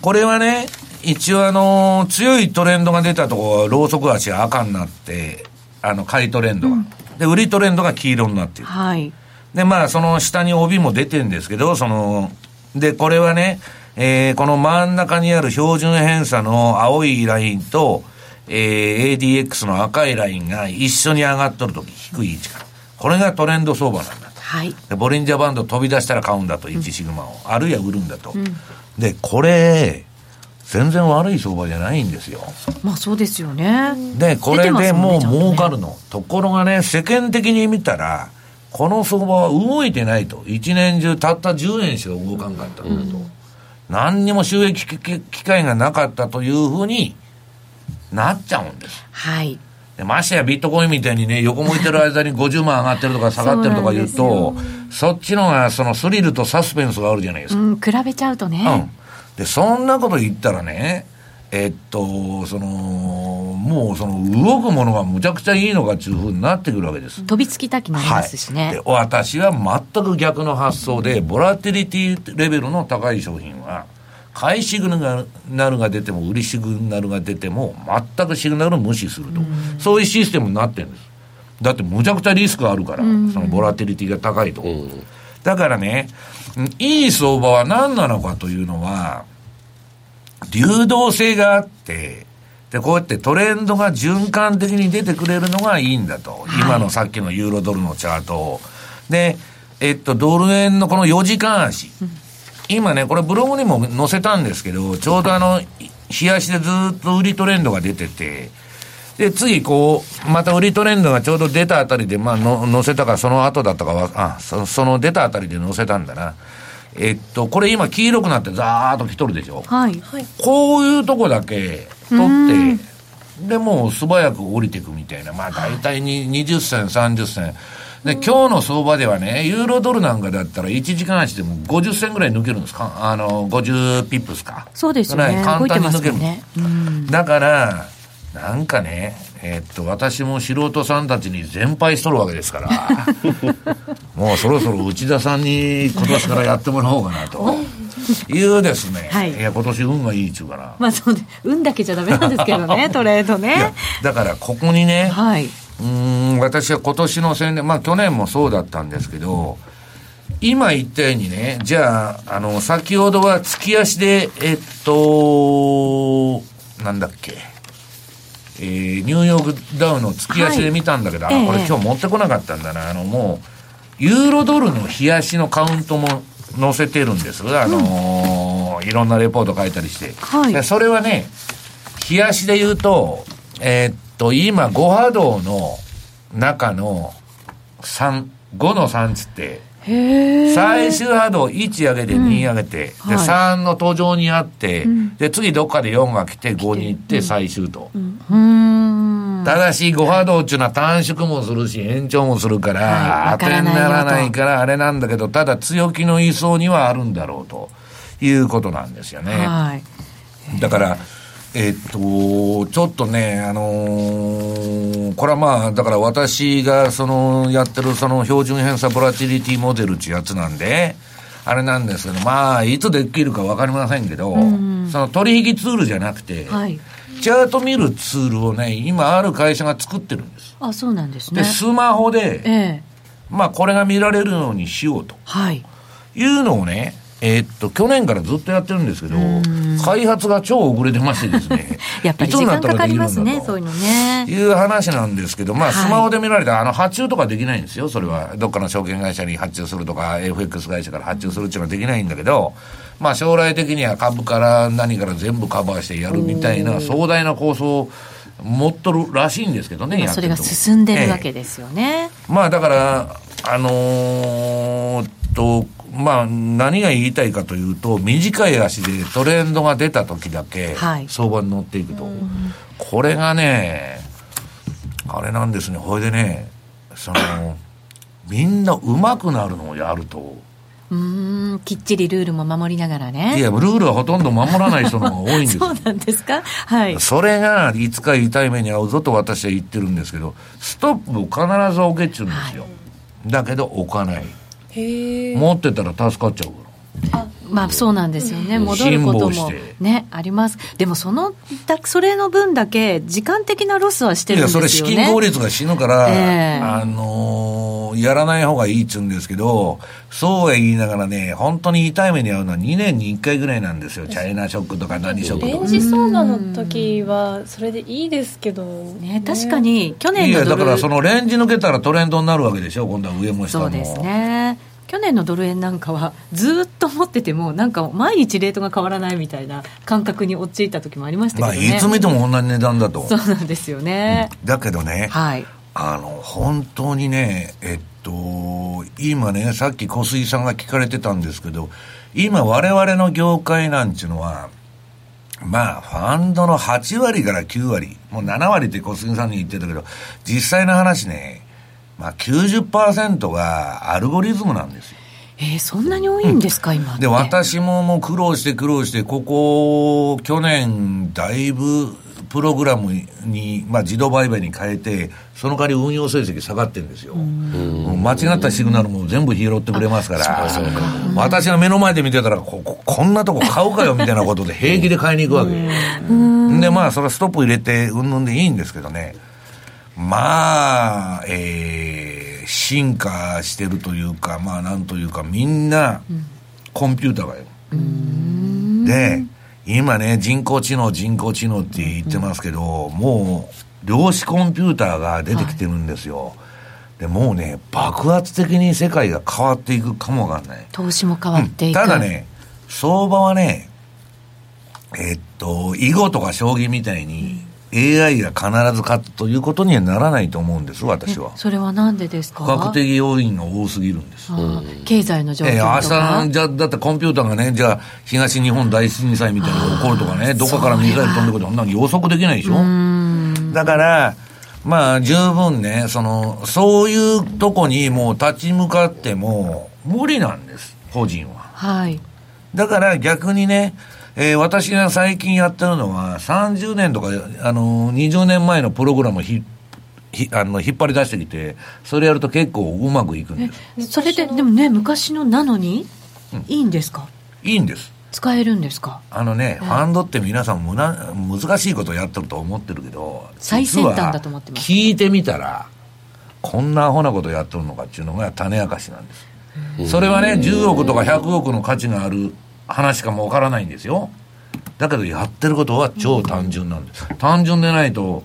これはね、一応あの強いトレンドが出たところは、ローソク足が赤になって、あの、買いトレンドが。で、売りトレンドが黄色になっている。はい。で、まあ、その下に帯も出てるんですけど、その、で、これはね、えーこの真ん中にある標準偏差の青いラインと、えー ADX の赤いラインが一緒に上がっとるとき、低い位置から。これがトレンド相場なんだと。はい。でボリンジャーバンド飛び出したら買うんだと、1シグマを。あるいは売るんだと。で、これ、全然悪い相場じゃないんですよ。まあそうですよね。で、これでもう儲かるの。ところがね、世間的に見たら、この相場は動いてないと。一年中たった10円しか動かんかったんだと。何にも収益機機会がなかったというふうになっちゃうんです。はい。でましてやビットコインみたいにね、横向いてる間に50万上がってるとか下がってるとか言うと、そっちのがそのスリルとサスペンスがあるじゃないですか。うん、比べちゃうとね。うん。で、そんなこと言ったらね、えっと、その、もうその動くものがむちゃくちゃいいのかっていうふうになってくるわけです。飛びつきたくなりますしね。で私は全く逆の発想で、ボラティリティレベルの高い商品は、買いシグナルが出ても、売りシグナルが出ても、全くシグナルを無視すると。そういうシステムになってるんです。だってむちゃくちゃリスクあるから、そのボラティリティが高いと。だからね、いい相場は何なのかというのは、流動性があって、で、こうやってトレンドが循環的に出てくれるのがいいんだと。今のさっきのユーロドルのチャートを。で、えっと、ドル円のこの4時間足。今ね、これブログにも載せたんですけど、ちょうどあの、冷やしでずっと売りトレンドが出てて、で、次、こう、また売りトレンドがちょうど出たあたりで、まあ、の載せたか、その後だったかは、あ、そその出たあたりで載せたんだな。えっと、これ今黄色くなってザーッと来とるでしょ？はい。こういうとこだけ取って、で、もう素早く降りていくみたいな。まあ大体に20銭、30銭。で、今日の相場ではね、ユーロドルなんかだったら1時間足でも50銭ぐらい抜けるんですか？あの、50ピップスか？そうですよね。簡単に抜ける。ね。うん。だから、なんかね、えっと、私も素人さんたちに全敗しとるわけですから、もうそろそろ内田さんに今年からやってもらおうかなと。いうですね、はい、いや今年運がいいっちゅうかな。まあそうね、運だけじゃダメなんですけどね、トレードね。だからここにね、はい、うん私は今年の宣伝、まあ去年もそうだったんですけど、今言ったようにね、じゃあ、あの、先ほどは月足で、えっと、なんだっけ、えー、ニューヨークダウの月足で見たんだけど、はい、あ、これ今日持ってこなかったんだな。あの、もう、ユーロドルの冷やしのカウントも載せてるんです。あのーうん、いろんなレポート書いたりして。はい、それはね、冷やしで言うと、えー、っと、今、5波動の中の3、5の3つって、最終波動1上げて2上げて、うん、で、3の途上にあって、で、次どっかで4が来て5に行って最終と。ただし、5波動っていうのは短縮もするし、延長もするから、当てにならないからあれなんだけど、ただ強気の位相にはあるんだろうということなんですよね。はい、だから、えっと、ちょっとね、あのー、これはまあ、だから私がそのやってるその標準偏差ボラティリティモデルってやつなんで、あれなんですけど、まあ、いつできるかわかりませんけど、その取引ツールじゃなくて、はい、チャート見るツールをね、今ある会社が作ってるんです。あ、そうなんですね。で、スマホで、ええ、まあ、これが見られるようにしようと。はい。いうのをね、えー、っと、去年からずっとやってるんですけど、開発が超遅れてましてですね。やっぱり時間かかりますね、そういうのね。いう話なんですけど、まあ、スマホで見られた、あの、発注とかできないんですよ、それは。どっかの証券会社に発注するとか、FX 会社から発注するっていうのはできないんだけど、まあ、将来的には株から何から全部カバーしてやるみたいな壮大な構想持っとるらしいんですけどね、それが進んでるわけですよね。ええ、まあ、だから、あのー、と、まあ、何が言いたいかというと、短い足でトレンドが出た時だけ、相場に乗っていくと。はい、これがね、あれなんですね、ほいでね、その、みんな上手くなるのをやると、うんきっちりルールも守りながらね。いやルールはほとんど守らない人の方が多いんです そうなんですか？はい。それがいつか痛い目に遭うぞと私は言ってるんですけどストップを必ず置けっちゅうんですよ、はい、だけど置かない持ってたら助かっちゃうからまあそうなんですよね、戻ることもね、あります。でもその、それの分だけ、時間的なロスはしてるんですよね。いや、それ資金効率が死ぬから、えー、あのー、やらない方がいいっつうんですけど、そうは言いながらね、本当に痛い目に遭うのは2年に1回ぐらいなんですよ。チャイナショックとか何ショックとか。レンジ相場の時は、それでいいですけど、ね、確かに、去年のいや、だからそのレンジ抜けたらトレンドになるわけでしょ、今度は上も下も。そうですね。去年のドル円なんかはずっと持っててもなんか毎日レートが変わらないみたいな感覚に陥った時もありましたけどね、まあ、いつ見ても同じ値段だと。そうなんですよね、うん、だけどね、はい、あの本当にねえっと今ねさっき小杉さんが聞かれてたんですけど今我々の業界なんていうのはまあ、ファンドの8割から9割、もう7割って小杉さんに言ってたけど、実際の話ね、まあ90%がアルゴリズムなんですよ。えー、そんなに多いんですか、うん、今で、私ももう苦労して苦労して、ここ、去年、だいぶ、プログラムに、まあ、自動売買に変えて、その代わり運用成績下がってるんですよ。間違ったシグナルも全部拾ってくれますから、私が目の前で見てたらこ、こんなとこ買うかよみたいなことで平気で買いに行くわけ。で、まあ、それはストップ入れて、うんぬんでいいんですけどね。まあ、えー、進化してるというか、まあなんというか、みんな、コンピューターがよ。で、今ね、人工知能、人工知能って言ってますけど、もう、量子コンピューターが出てきてるんですよ。はい、でもうね、爆発的に世界が変わっていくかもわかんない。投資も変わっていく。うん、ただね、相場はね、えっと、囲碁とか将棋みたいに、AI が必ず勝つということにはならないと思うんです、私は。それはなんでですか？科学的要因が多すぎるんです。経済の状況とか？えー、明日、じゃだってコンピューターがね、じゃあ、東日本大震災みたいなのが起こるとかね、どこからミサイル飛んでくるとか、そんな予測できないでしょ？だから、まあ、十分ね、その、そういうとこにもう立ち向かっても、無理なんです、個人は。はい。だから逆にね、えー、私が最近やってるのは、30年とか、あの、20年前のプログラムをひひあの引っ張り出してきて、それやると結構うまくいくんです。それで、でもね、昔のなのに、うん、いいんですか？いいんです。使えるんですか？あのね、ファンドって皆さんむな難しいことやってると思ってるけど最先端だと思ってます聞いてみたらこんなアホなことやってるのかっていうのが種明かしなんです。それはね10億とか100億の価値がある話かもわからないんですよ。だけどやってることは超単純なんです、単純でないと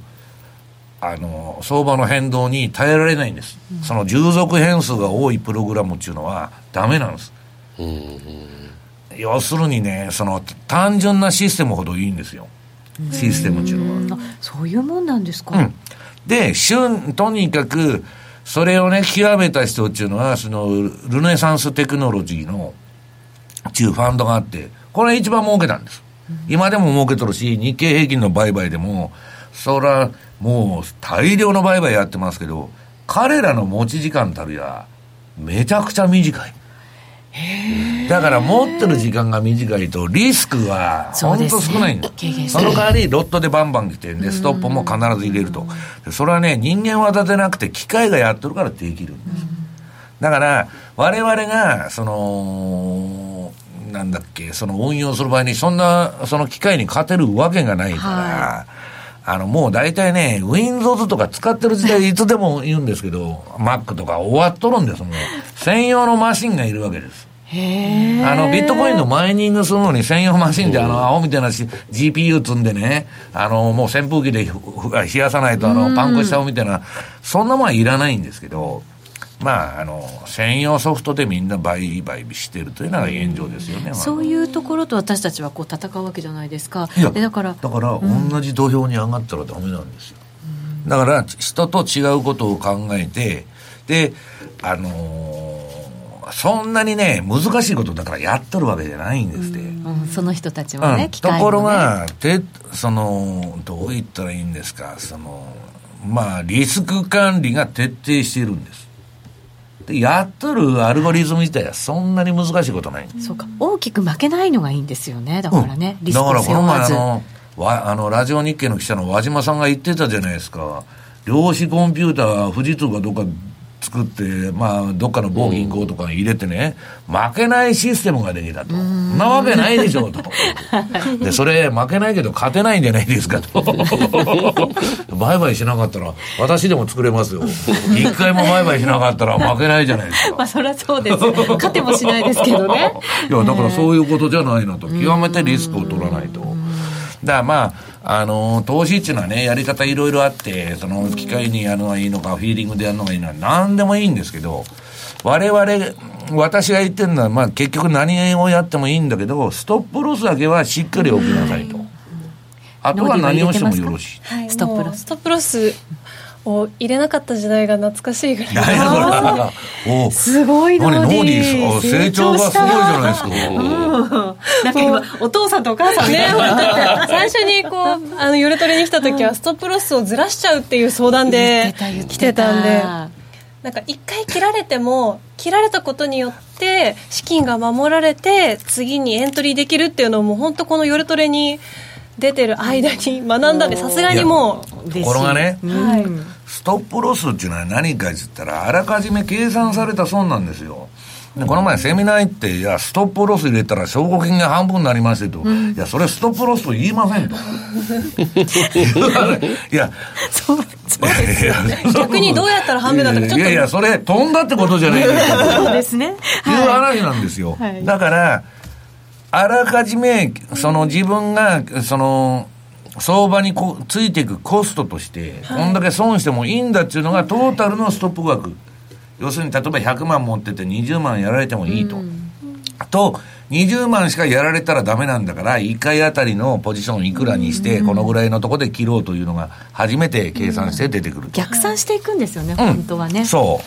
あの相場の変動に耐えられないんです、その従属変数が多いプログラムっていうのはダメなんです、要するにねその単純なシステムほどいいんですよ。システムっていうのは。そういうもんなんですか、うん、で旬とにかくそれをね極めた人っていうのはそのルネサンステクノロジーのっていうファンドがあってこれ一番儲けたんです、今でも儲けとるし日経平均の売買でもそらもう大量の売買やってますけど彼らの持ち時間たるやめちゃくちゃ短い。だから持ってる時間が短いとリスクは本当少ないんだ、ね、その代わりロットでバンバン来てでストップも必ず入れると。それはね人間は立てなくて機械がやってるからできるんです。だから我々がそのなんだっけその運用する場合にそんなその機械に勝てるわけがないから、はいあの、もう大体ね、Windows とか使ってる時代いつでも言うんですけど、Mac とか終わっとるんですもん。専用のマシンがいるわけです。あの、ビットコインのマイニングするのに専用マシンで、あの、青みたいな GPU 積んでね、あの、もう扇風機で冷やさないと、あの、パンクしちゃうみたいな、そんなもんはいらないんですけど、まあ、あの専用ソフトでみんな売買してるというのが現状ですよね、そういうところと私たちはこう戦うわけじゃないですか。だからだから、同じ土俵に上がったらダメなんですよ、うん、だから人と違うことを考えてであのー、そんなにね難しいことだからやっとるわけじゃないんですって、うん、その人たちはね、うん、ところがてそのどう言ったらいいんですかそのまあリスク管理が徹底しているんですでやっとるアルゴリズム自体はそんなに難しいことない。そうか。大きく負けないのがいいんですよね。だからね、うん、だからこの前あのわあのラジオ日経の記者の和島さんが言ってたじゃないですか。量子コンピューター富士通がどっか作って、まあ、どっかの某銀行とかに入れてね、負けないシステムができたと。んなわけないでしょうと。で、それ、負けないけど勝てないんじゃないですかと。売買しなかったら、私でも作れますよ。一回も売買しなかったら負けないじゃないですか。まあ、そりゃそうです。勝てもしないですけどね。いや、だからそういうことじゃないなと。極めてリスクを取らないと。だからまあ、あの、投資っていうのはね、やり方いろいろあって、その機械にやるのがいいのか、フィーリングでやるのがいいのは、何でもいいんですけど、我々、私が言ってるのは、まあ結局何をやってもいいんだけど、ストップロスだけはしっかり置きなさいと。あとは何をしてもよろしい。はい、ストップロス。ストップロスを入れなかった時代が懐かしいぐらい。すごいノー。ディー成長がすごいじゃないですか、なんか今お父さんとお母さんね最初にこうあの夜トレに来た時はストップロスをずらしちゃうっていう相談で来てたんで。なんか一回切られても切られたことによって資金が守られて次にエントリーできるっていうのも本当この夜トレに出てる間に学んだんでさすがにもう。ところがね、はい、ストップロスっていうのは何かっつったらあらかじめ計算された損なんですよでこの前セミナー行って、いや、ストップロス入れたら証拠金が半分になりましてと、うん、いや、それストップロスと言いませんと。いや、そう、そうですよ、ね、逆にどうやったら半分だったかちょっと。いやいや、それ飛んだってことじゃないですか。そうですね。いう話なんですよ。はい、だから、あらかじめ、その自分が、その、相場にこついていくコストとして、こんだけ損してもいいんだっていうのがトータルのストップ額。要するに例えば100万持ってて20万やられてもいいと。と、20万しかやられたらダメなんだから、1回あたりのポジションいくらにして、このぐらいのとこで切ろうというのが、初めて計算して出てくる逆算していくんですよね、本当はね。そ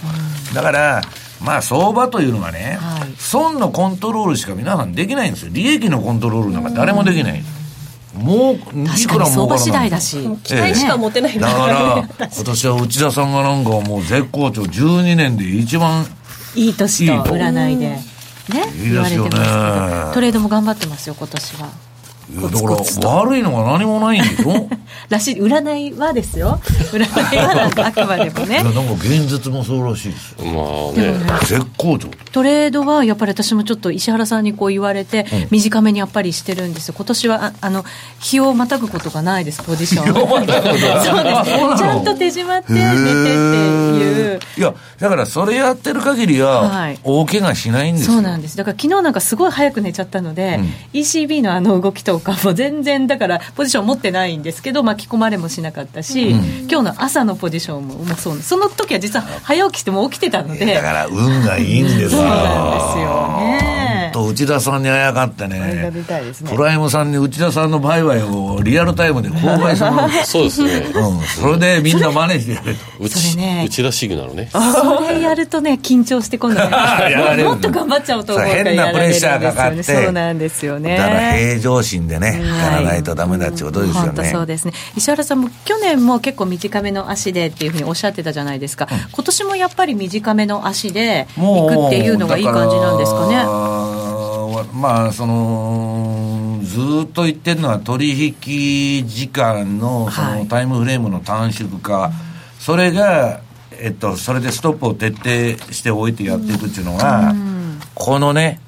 う。だから、まあ相場というのがね、はい、損のコントロールしか皆さんできないんですよ。利益のコントロールなんか誰もできない。もう、いくら相場次第だし。期待しか持てない、えだから、今年は内田さんがなんかもう絶好調、12年で一番いい年と占いで。ね、いいですよね。トレードも頑張ってますよ、今年は。いやだから悪いのが何もないんでしょ？らしい。占いはですよ。占いはなんかあくまでもね。いやなんか現実もそうらしいですよ。まあね。絶好調。トレードはやっぱり私もちょっと石原さんにこう言われて、短めにやっぱりしてるんですよ。今年はああの日をまたぐことがないです。ポジション。そうです。ちゃんと手締まって寝てっていう。いやだからそれやってる限りははい。大怪我しないんですよ、そうなんです。だから昨日なんかすごい早く寝ちゃったので、ECB のあの動きとか。も全然だからポジション持ってないんですけど巻き込まれもしなかったし、今日の朝のポジションももうそうその時は実は早起きしても起きてたので。だから運がいいんですよ。そうなんですよね。と内田さんにあやかってね。ね。プライムさんに内田さんの売買をリアルタイムで公開してもらうそうですね。うん、それでみんな真似してやれと。それね内田シグナルね。それやるとね緊張して今度ねやられる。もっと頑張っちゃおうと思うからそう変なプレッシャーかかってやられるんですよね。そうなんですよね。だから平常心でね、やらないとダメだってことですよ本当ね。そうですね。石原さんも去年も結構短めの足でっていうふうにおっしゃってたじゃないですか、今年もやっぱり短めの足で行くっていうのがいい感じなんですかね。まあそのずーっと言ってるのは取引時間のそはい。のタイムフレームの短縮化、それがえっとそれでストップを徹底しておいてやっていくっていうのが、このね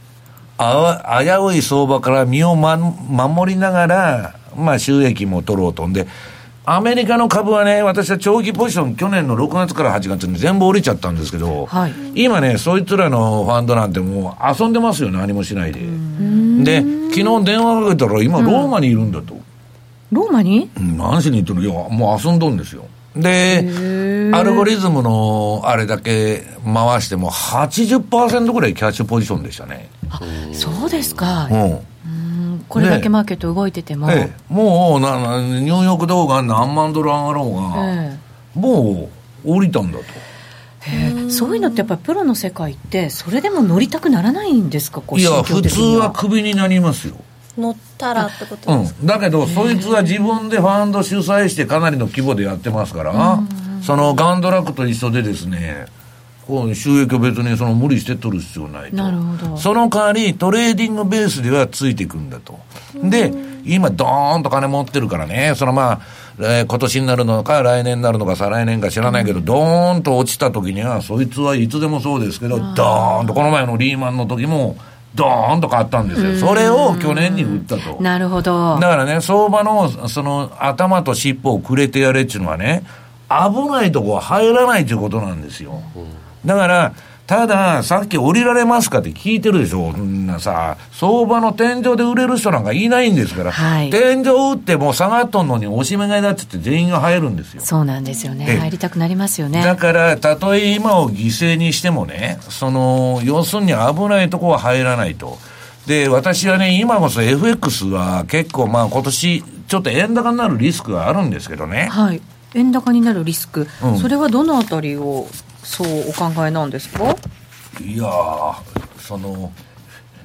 あわ危うい相場から身を、ま、守りながら、まあ、収益も取ろうとんで、アメリカの株はね、私は長期ポジション、去年の6月から8月に全部降りちゃったんですけど、はい今ね、そいつらのファンドなんてもう遊んでますよ、何もしないで。で、昨日電話かけたら、今、ローマにいるんだと。ローマに？うん何しに行ってるいや、もう遊んどんですよ。で、アルゴリズムのあれだけ回しても80%ぐらいキャッシュポジションでしたね。そうですか、うん。うん。これだけマーケット動いてても、ええ、もうななニューヨーク動画何万ドル上がろうが、えもう降りたんだと。えへえそういうのってやっぱりプロの世界ってそれでも乗りたくならないんですか？こういや、普通はクビになりますよ。乗ったらってことですか、うん、だけど、そいつは自分でファンド主催してかなりの規模でやってますから、そのガンドラックと一緒でですね、こう収益を別にその無理して取る必要ないと。なるほど。その代わりトレーディングベースではついていくんだと。で、今ドーンと金持ってるからね、そのまあ、えー今年になるのか来年になるのか再来年か知らないけど、ドーンと落ちた時には、そいつはいつでもそうですけど、ドーンとこの前のリーマンの時も、ドーンと買ったんですよ。それを去年に売ったと。なるほどだからね、相場の、その、頭と尻尾をくれてやれっていうのはね、危ないとこは入らないということなんですよ。だから、ただ、さっき降りられますかって聞いてるでしょ。そんなさ、相場の天井で売れる人なんかいないんですから、はい天井売ってもう下がっとんのに押し目買いだって言って全員が入るんですよ。そうなんですよねええ入りたくなりますよねだから、たとえ今を犠牲にしてもね、その、要するに危ないとこは入らないと。で、私はね、今こそ FX は結構まあ今年、ちょっと円高になるリスクがあるんですけどね。はい円高になるリスク、うんそれはどのあたりをそうお考えなんですか？いやー、その、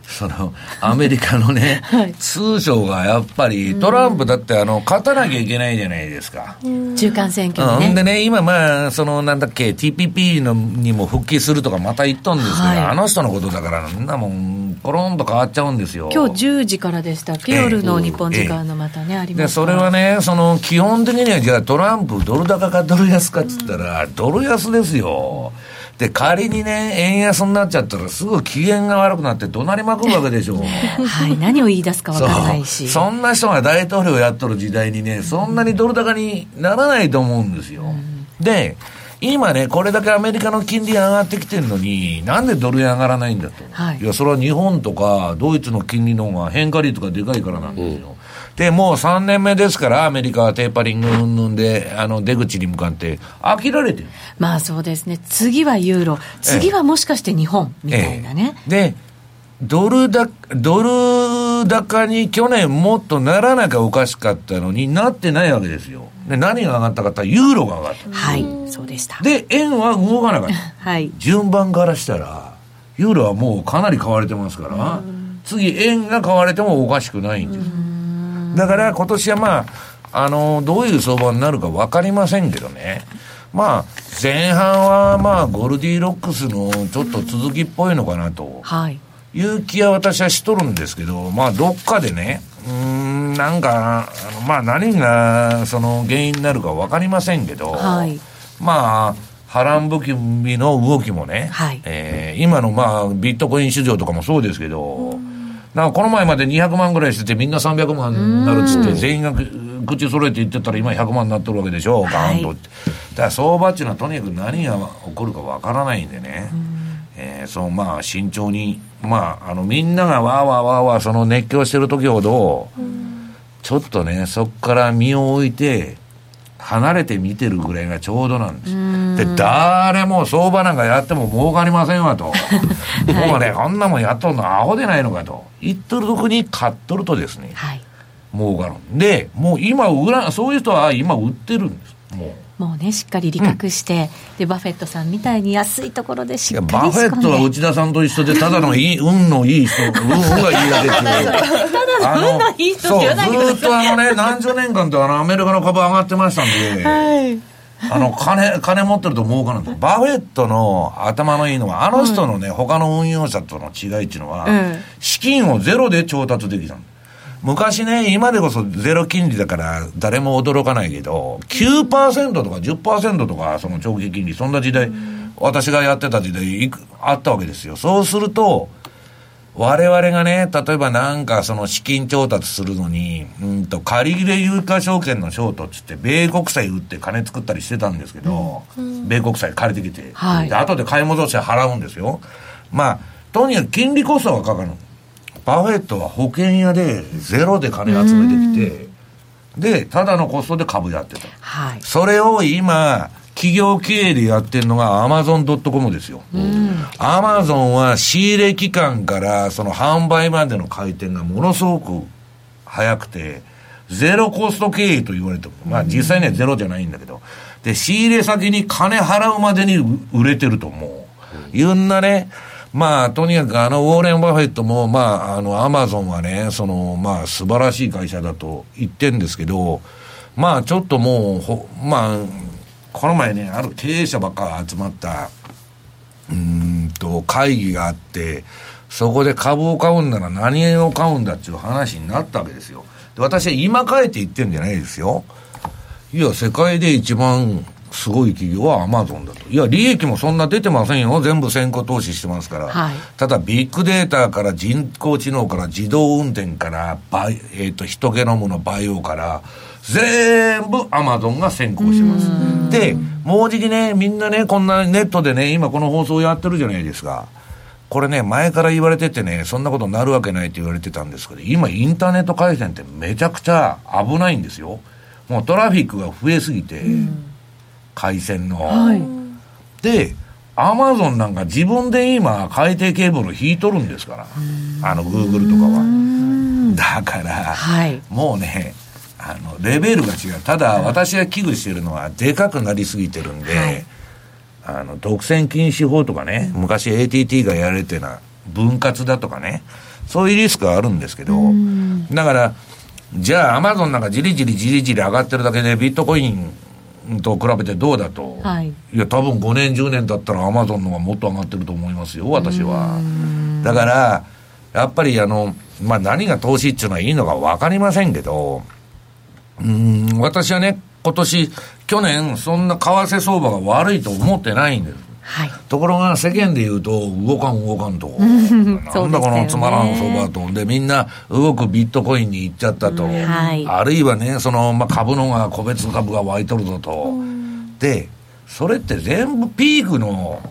その、アメリカのね、通商がやっぱり、トランプだってあの、勝たなきゃいけないじゃないですか。中間選挙うん、でねでね、今まあ、その、なんだっけ、TPP のにも復帰するとかまた言ったんですけど、はい。あの人のことだから、そんなもん、ポロンと変わっちゃうんですよ。今日10時からでしたっけ、ええ夜の日本時間のまたね、ありまで、すからそれはね、その、基本的には、じゃあトランプ、ドル高かドル安かって言ったら、ドル安ですよ。で、仮にね、円安になっちゃったら、すぐ機嫌が悪くなって怒鳴りまくるわけでしょう。はい、何を言い出すかわからないしそんな人が大統領やっとる時代にね、そんなにドル高にならないと思うんですよ。で、今ね、これだけアメリカの金利上がってきてるのに、なんでドル円上がらないんだと。はいや、それは日本とかドイツの金利の方が変化率がでかいからなんですよ。で、もう3年目ですから、アメリカはテーパリング云々で、あの、出口に向かって飽きられてる。まあそうですね、次はユーロ、次はもしかして日本みたいなね。ええで、ドルだ、ドル高に去年もっとならなきゃおかしかったのになってないわけですよ。で、何が上がったかってユーロが上がった。はい、そうでした。で、円は動かなかった。はい。順番からしたら、ユーロはもうかなり買われてますから、次円が買われてもおかしくないんです。だから今年はまあ、あの、どういう相場になるか分かりませんけどね。まあ、前半はまあ、ゴルディロックスのちょっと続きっぽいのかなと。はい。いう気は私はしとるんですけど、まあ、どっかでね、うーん、なんか、あのまあ何がその原因になるか分かりませんけど、はい、まあ、波乱含みの動きもね、はい、えー、今のまあビットコイン市場とかもそうですけど、なんかこの前まで200万ぐらいしてて、みんな300万になるっつって、全員が口揃えて言ってたら、今100万になってるわけでしょ、ガーンと。はい、だから相場っていうのは、とにかく何が起こるかわからないんでね、えー、そうまあ慎重に、まあ、あのみんながわーわーわーわーその熱狂してる時ほど、ちょっとね、そこから身を置いて、離れて見てるぐらいがちょうどなんです。で、誰も相場なんかやっても儲かりませんわと。はい、もうね、こんなもんやっとるのアホでないのかと。言っとるとこに買っとるとですね、はい、儲かる。で、もう今売ら、そういう人は今売ってるんです。もう。もうね、しっかり利確して、うん、で、バフェットさんみたいに安いところでしっかりバフェットは内田さんと一緒で、ただのいい、運のいい人、運がいいだけっていう。ただの運のいい人って言わないでずっとあのね、何十年間とあの、アメリカの株上がってましたんで、はい。あの、金、金持ってると儲かるんです。バフェットの頭のいいのは、あの人のね、うん、他の運用者との違いっていうのは、うん、資金をゼロで調達できたんです。昔ね、今でこそゼロ金利だから誰も驚かないけど、9%とか10%とか、その長期金利、そんな時代、私がやってた時代、あったわけですよ。そうすると、我々がね、例えばなんかその資金調達するのに、うんと、借り入れ有価証券のショートっつって、米国債売って金作ったりしてたんですけど、うん、米国債借りてきて、はい、で後で買い戻して払うんですよ。まあ、とにかく金利コストがかかる。バフェットは保険屋でゼロで金集めてきて、で、ただのコストで株やってた。はい。それを今、企業経営でやってるのがアマゾンドットコムですよ。アマゾンは仕入れ期間からその販売までの回転がものすごく早くて、ゼロコスト経営と言われても、まあ実際にはゼロじゃないんだけど、で、仕入れ先に金払うまでに売れてると思う。いろんなね、まあ、とにかくあの、ウォーレン・バフェットも、まあ、あの、アマゾンはね、その、まあ、素晴らしい会社だと言ってんですけど、まあ、ちょっともう、ほまあ、この前ね、ある経営者ばっか集まった、うんと、会議があって、そこで株を買うんなら何を買うんだっていう話になったわけですよ。で私は今買えて言ってるんじゃないですよ。いや、世界で一番すごい企業はアマゾンだと。いや、利益もそんな出てませんよ。全部先行投資してますから。はい、ただ、ビッグデータから人工知能から自動運転からバイ、えっ、ー、と、ヒトゲノムのバイオから、全部アマゾンが先行してます。で、もうじきね、みんなね、こんなネットでね、今この放送やってるじゃないですか。これね、前から言われててね、そんなことになるわけないって言われてたんですけど、今インターネット回線ってめちゃくちゃ危ないんですよ。もうトラフィックが増えすぎて、回線の。はい、で、アマゾンなんか自分で今、海底ケーブル引いとるんですから、あの、グーグルとかは。だから、はい、もうね、あの、レベルが違う。ただ、私が危惧してるのは、でかくなりすぎてるんで、はい、あの、独占禁止法とかね、昔 ATT がやられてな、分割だとかね、そういうリスクはあるんですけど、だから、じゃあ、アマゾンなんかじりじりじりじり上がってるだけで、ビットコインと比べてどうだと、はい、いや多分5年10年だったらアマゾンの方がもっと上がってると思いますよ私は。だからやっぱりあの、まあ、何が投資っていうのはいいのか分かりませんけどうん私はね今年去年そんな為替相場が悪いと思ってないんですはい、ところが世間で言うと、動かん動かんと、なんだこのつまらん相場と、で、みんな動くビットコインに行っちゃったと、はい、あるいはね、その、まあ、株のが、個別株が湧いとるぞと、で、それって全部ピークの、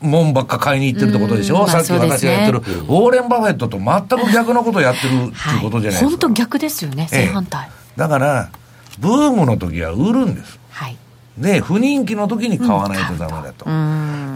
もんばっか買いに行ってるってことでしょ、うさっき私がやってる、ウォーレン・バフェットと全く逆のことをやってるってい。うことじゃないですか。本当、逆ですよね、正反対。ええ、だから、ブームの時は売るんです。はいで、不人気の時に買わないとダメだと、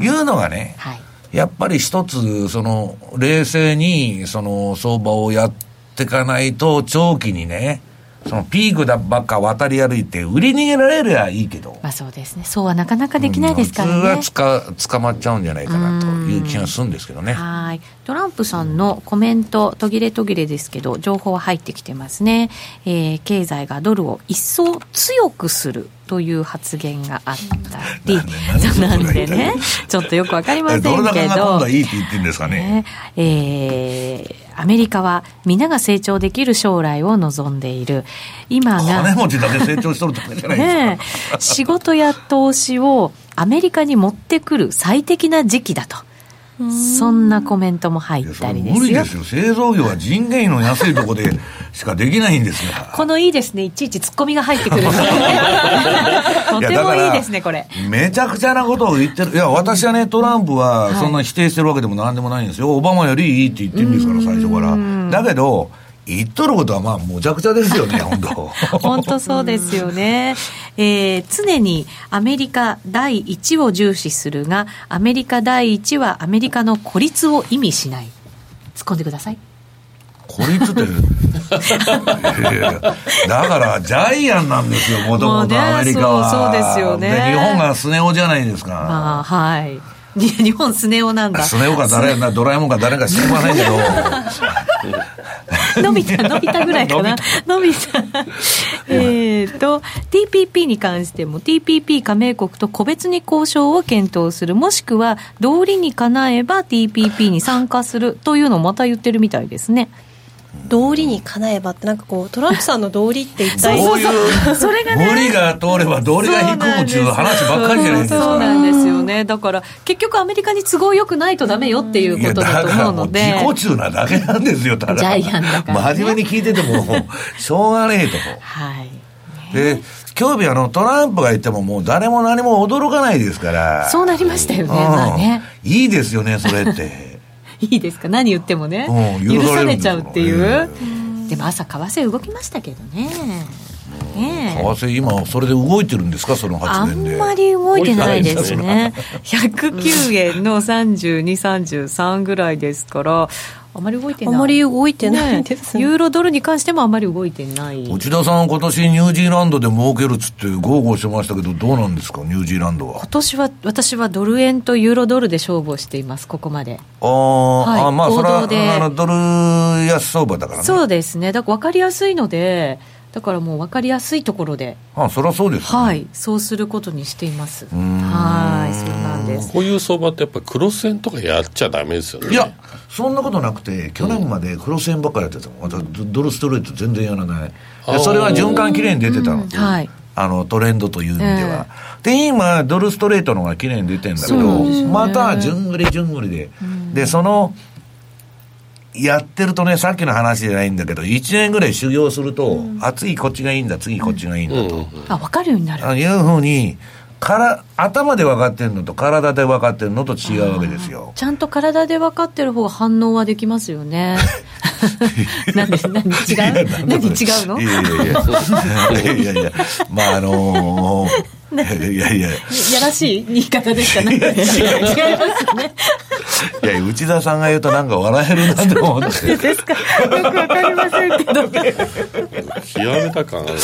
いうのがね、はい、やっぱり一つ、その、冷静に、その、相場をやっていかないと、長期にね、そのピークだばっか渡り歩いて、売り逃げられりゃいいけど。まあそうですね。そうはなかなかできないですからね。普通はつか捕まっちゃうんじゃないかなという気がするんですけどね。はい。トランプさんのコメント、途切れ途切れですけど、情報は入ってきてますね。えー、経済がドルを一層強くするという発言があったり、なんでね、ちょっとよくわかりませんけど。どれだけが今度はいいって言ってるんですかね。ねえーアメリカは皆が成長できる将来を望んでいる。今が。金持ちだけ成長しとるとかじゃないですか？ね仕事や投資をアメリカに持ってくる最適な時期だと。そんなコメントも入ったりですよ。無理ですよ。製造業は人件費の安いところで しかできないんですが。このいいですね。いちいちツッコミが入ってくる。とてもいいですね、これ。めちゃくちゃなことを言ってる。いや、私はね、トランプはそんな否定してるわけでもなんでもないんですよ。オバマよりいいって言ってるんですから、最初から。だけど、言っとることはまあ、むちゃくちゃですよね、本当本当そうですよね。えー、常にアメリカ第一を重視するが、アメリカ第一はアメリカの孤立を意味しない。突っ込んでください。孤立って、いやだからジャイアンなんですよ、もともとアメリカは。そうそうですよね。で、日本がスネ夫じゃないですか。あはい。日本スネ夫なんだ。スネ夫か誰な、ドラえもんか誰か知りませんけど。伸びた、伸びたぐらいかな。伸びた。えっと、TPP に関しても、TPP 加盟国と個別に交渉を検討する、もしくは、道理にかなえば TPP に参加するというのをまた言ってるみたいですね。道理にかなえばってなんかこうトランプさんの道理って一体そういう。それがね無理が通れば道理が引くむちゅう話ばっかりじゃないですか。そうなんですよね。だから結局アメリカに都合よくないとダメよっていうことだと思うので。いやだからもう自己中なだけなんですよただ。ジャイアンだから、ね、真面目に聞いててもしょうがねえと。はい。で今日あのトランプが言ってももう誰も何も驚かないですから。そうなりましたよね,、まあ、ね。いいですよねそれっていいですか？何言ってもね、うん、許されちゃうっていう、でも朝為替動きましたけどね。ね為替今それで動いてるんですか？その発言で。あんまり動いてないですね。109円の3233ぐらいですからあまり動いてない。あまり動いてないですね。ユーロドルに関してもあまり動いてない。内田さん、今年ニュージーランドで儲けるっつって豪語してましたけど、どうなんですか、ニュージーランドは。今年は、私はドル円とユーロドルで勝負をしています、ここまで。あ、はい、あ、まあ、それは、あの、ドル安相場だからね。そうですね。だから分かりやすいので、だからもう分かりやすいところで、あそりゃそうです、ね、はい、そうすることにしています。はい、そうなんです。こういう相場ってやっぱクロス円とかやっちゃダメですよね。いや、そんなことなくて、去年までクロス円ばっかりやってたの、またドルストレート全然やらない。それは循環きれいに出てたの。はい。あのトレンドという意味では、えー、で今、ドルストレートの方がきれいに出てるんだけど、ね、またじゅんぐりじゅんぐりで、でそのやってるとね、さっきの話じゃないんだけど、1年ぐらい修行すると、うん、あ、次こっちがいいんだ、次こっちがいいんだと。うんあ、分かるようになる。あいうふうに、から頭で分かってるのと体で分かってるのと違うわけですよ。ちゃんと体で分かってる方が反応はできますよね。何で何違う？何違うの？いやいやいや。いやいやまああのー、いやいや。やらしい言い方ですかね。違いますね。いや、内田さんが言うとなんか笑えるなと思って。ですか。よくわかりませんけど。極めた感あるね。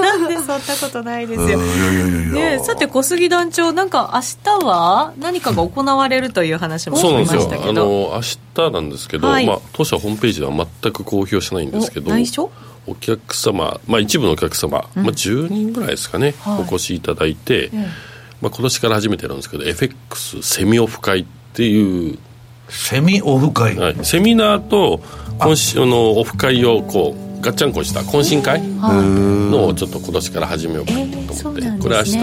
なんでそんなことないですよ。いやいやいやいや。ねさて小杉団長、なんか明日は何かが行われるという話もそうなんしですよ。あましたけど。の、明日なんですけど、はいまあ、当社ホームページでは全く公表してないんですけど、内緒？お客様、まあ、一部のお客様、まあ、10人ぐらいですかね、はいお越しいただいて、まあ、今年から初めてなんですけど FX セミオフ会っていう、セミオフ会。はい、セミナーと今週のオフ会をこうガッチャンコした懇親会のをちょっと今年から始めようかなと思って、えーね。これ明日、え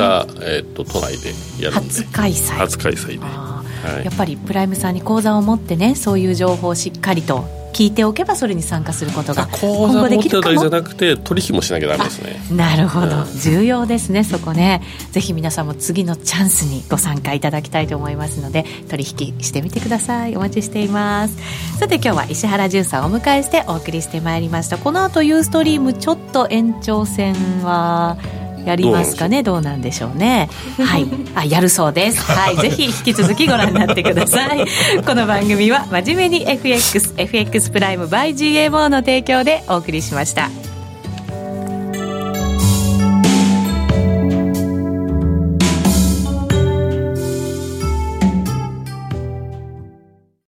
ー、と都内でやるんで。初開催。初開催で、あはい。やっぱりプライムさんに講座を持ってねそういう情報をしっかりと聞いておけばそれに参加することが講座持ってるだけじゃなくて取引もしなきゃダメですね。なるほど。重要ですねそこね。ぜひ皆さんも次のチャンスにご参加いただきたいと思いますので取引してみてください。お待ちしています。さて今日は石原潤さんをお迎えしてお送りしてまいりました。この後ユーストリームちょっと延長戦はやりますかねどうなんでしょう。ね。はい。あやるそうです。はい。ぜひ引き続きご覧になってください。この番組は真面目に FXFX プライム by GMO の提供でお送りしました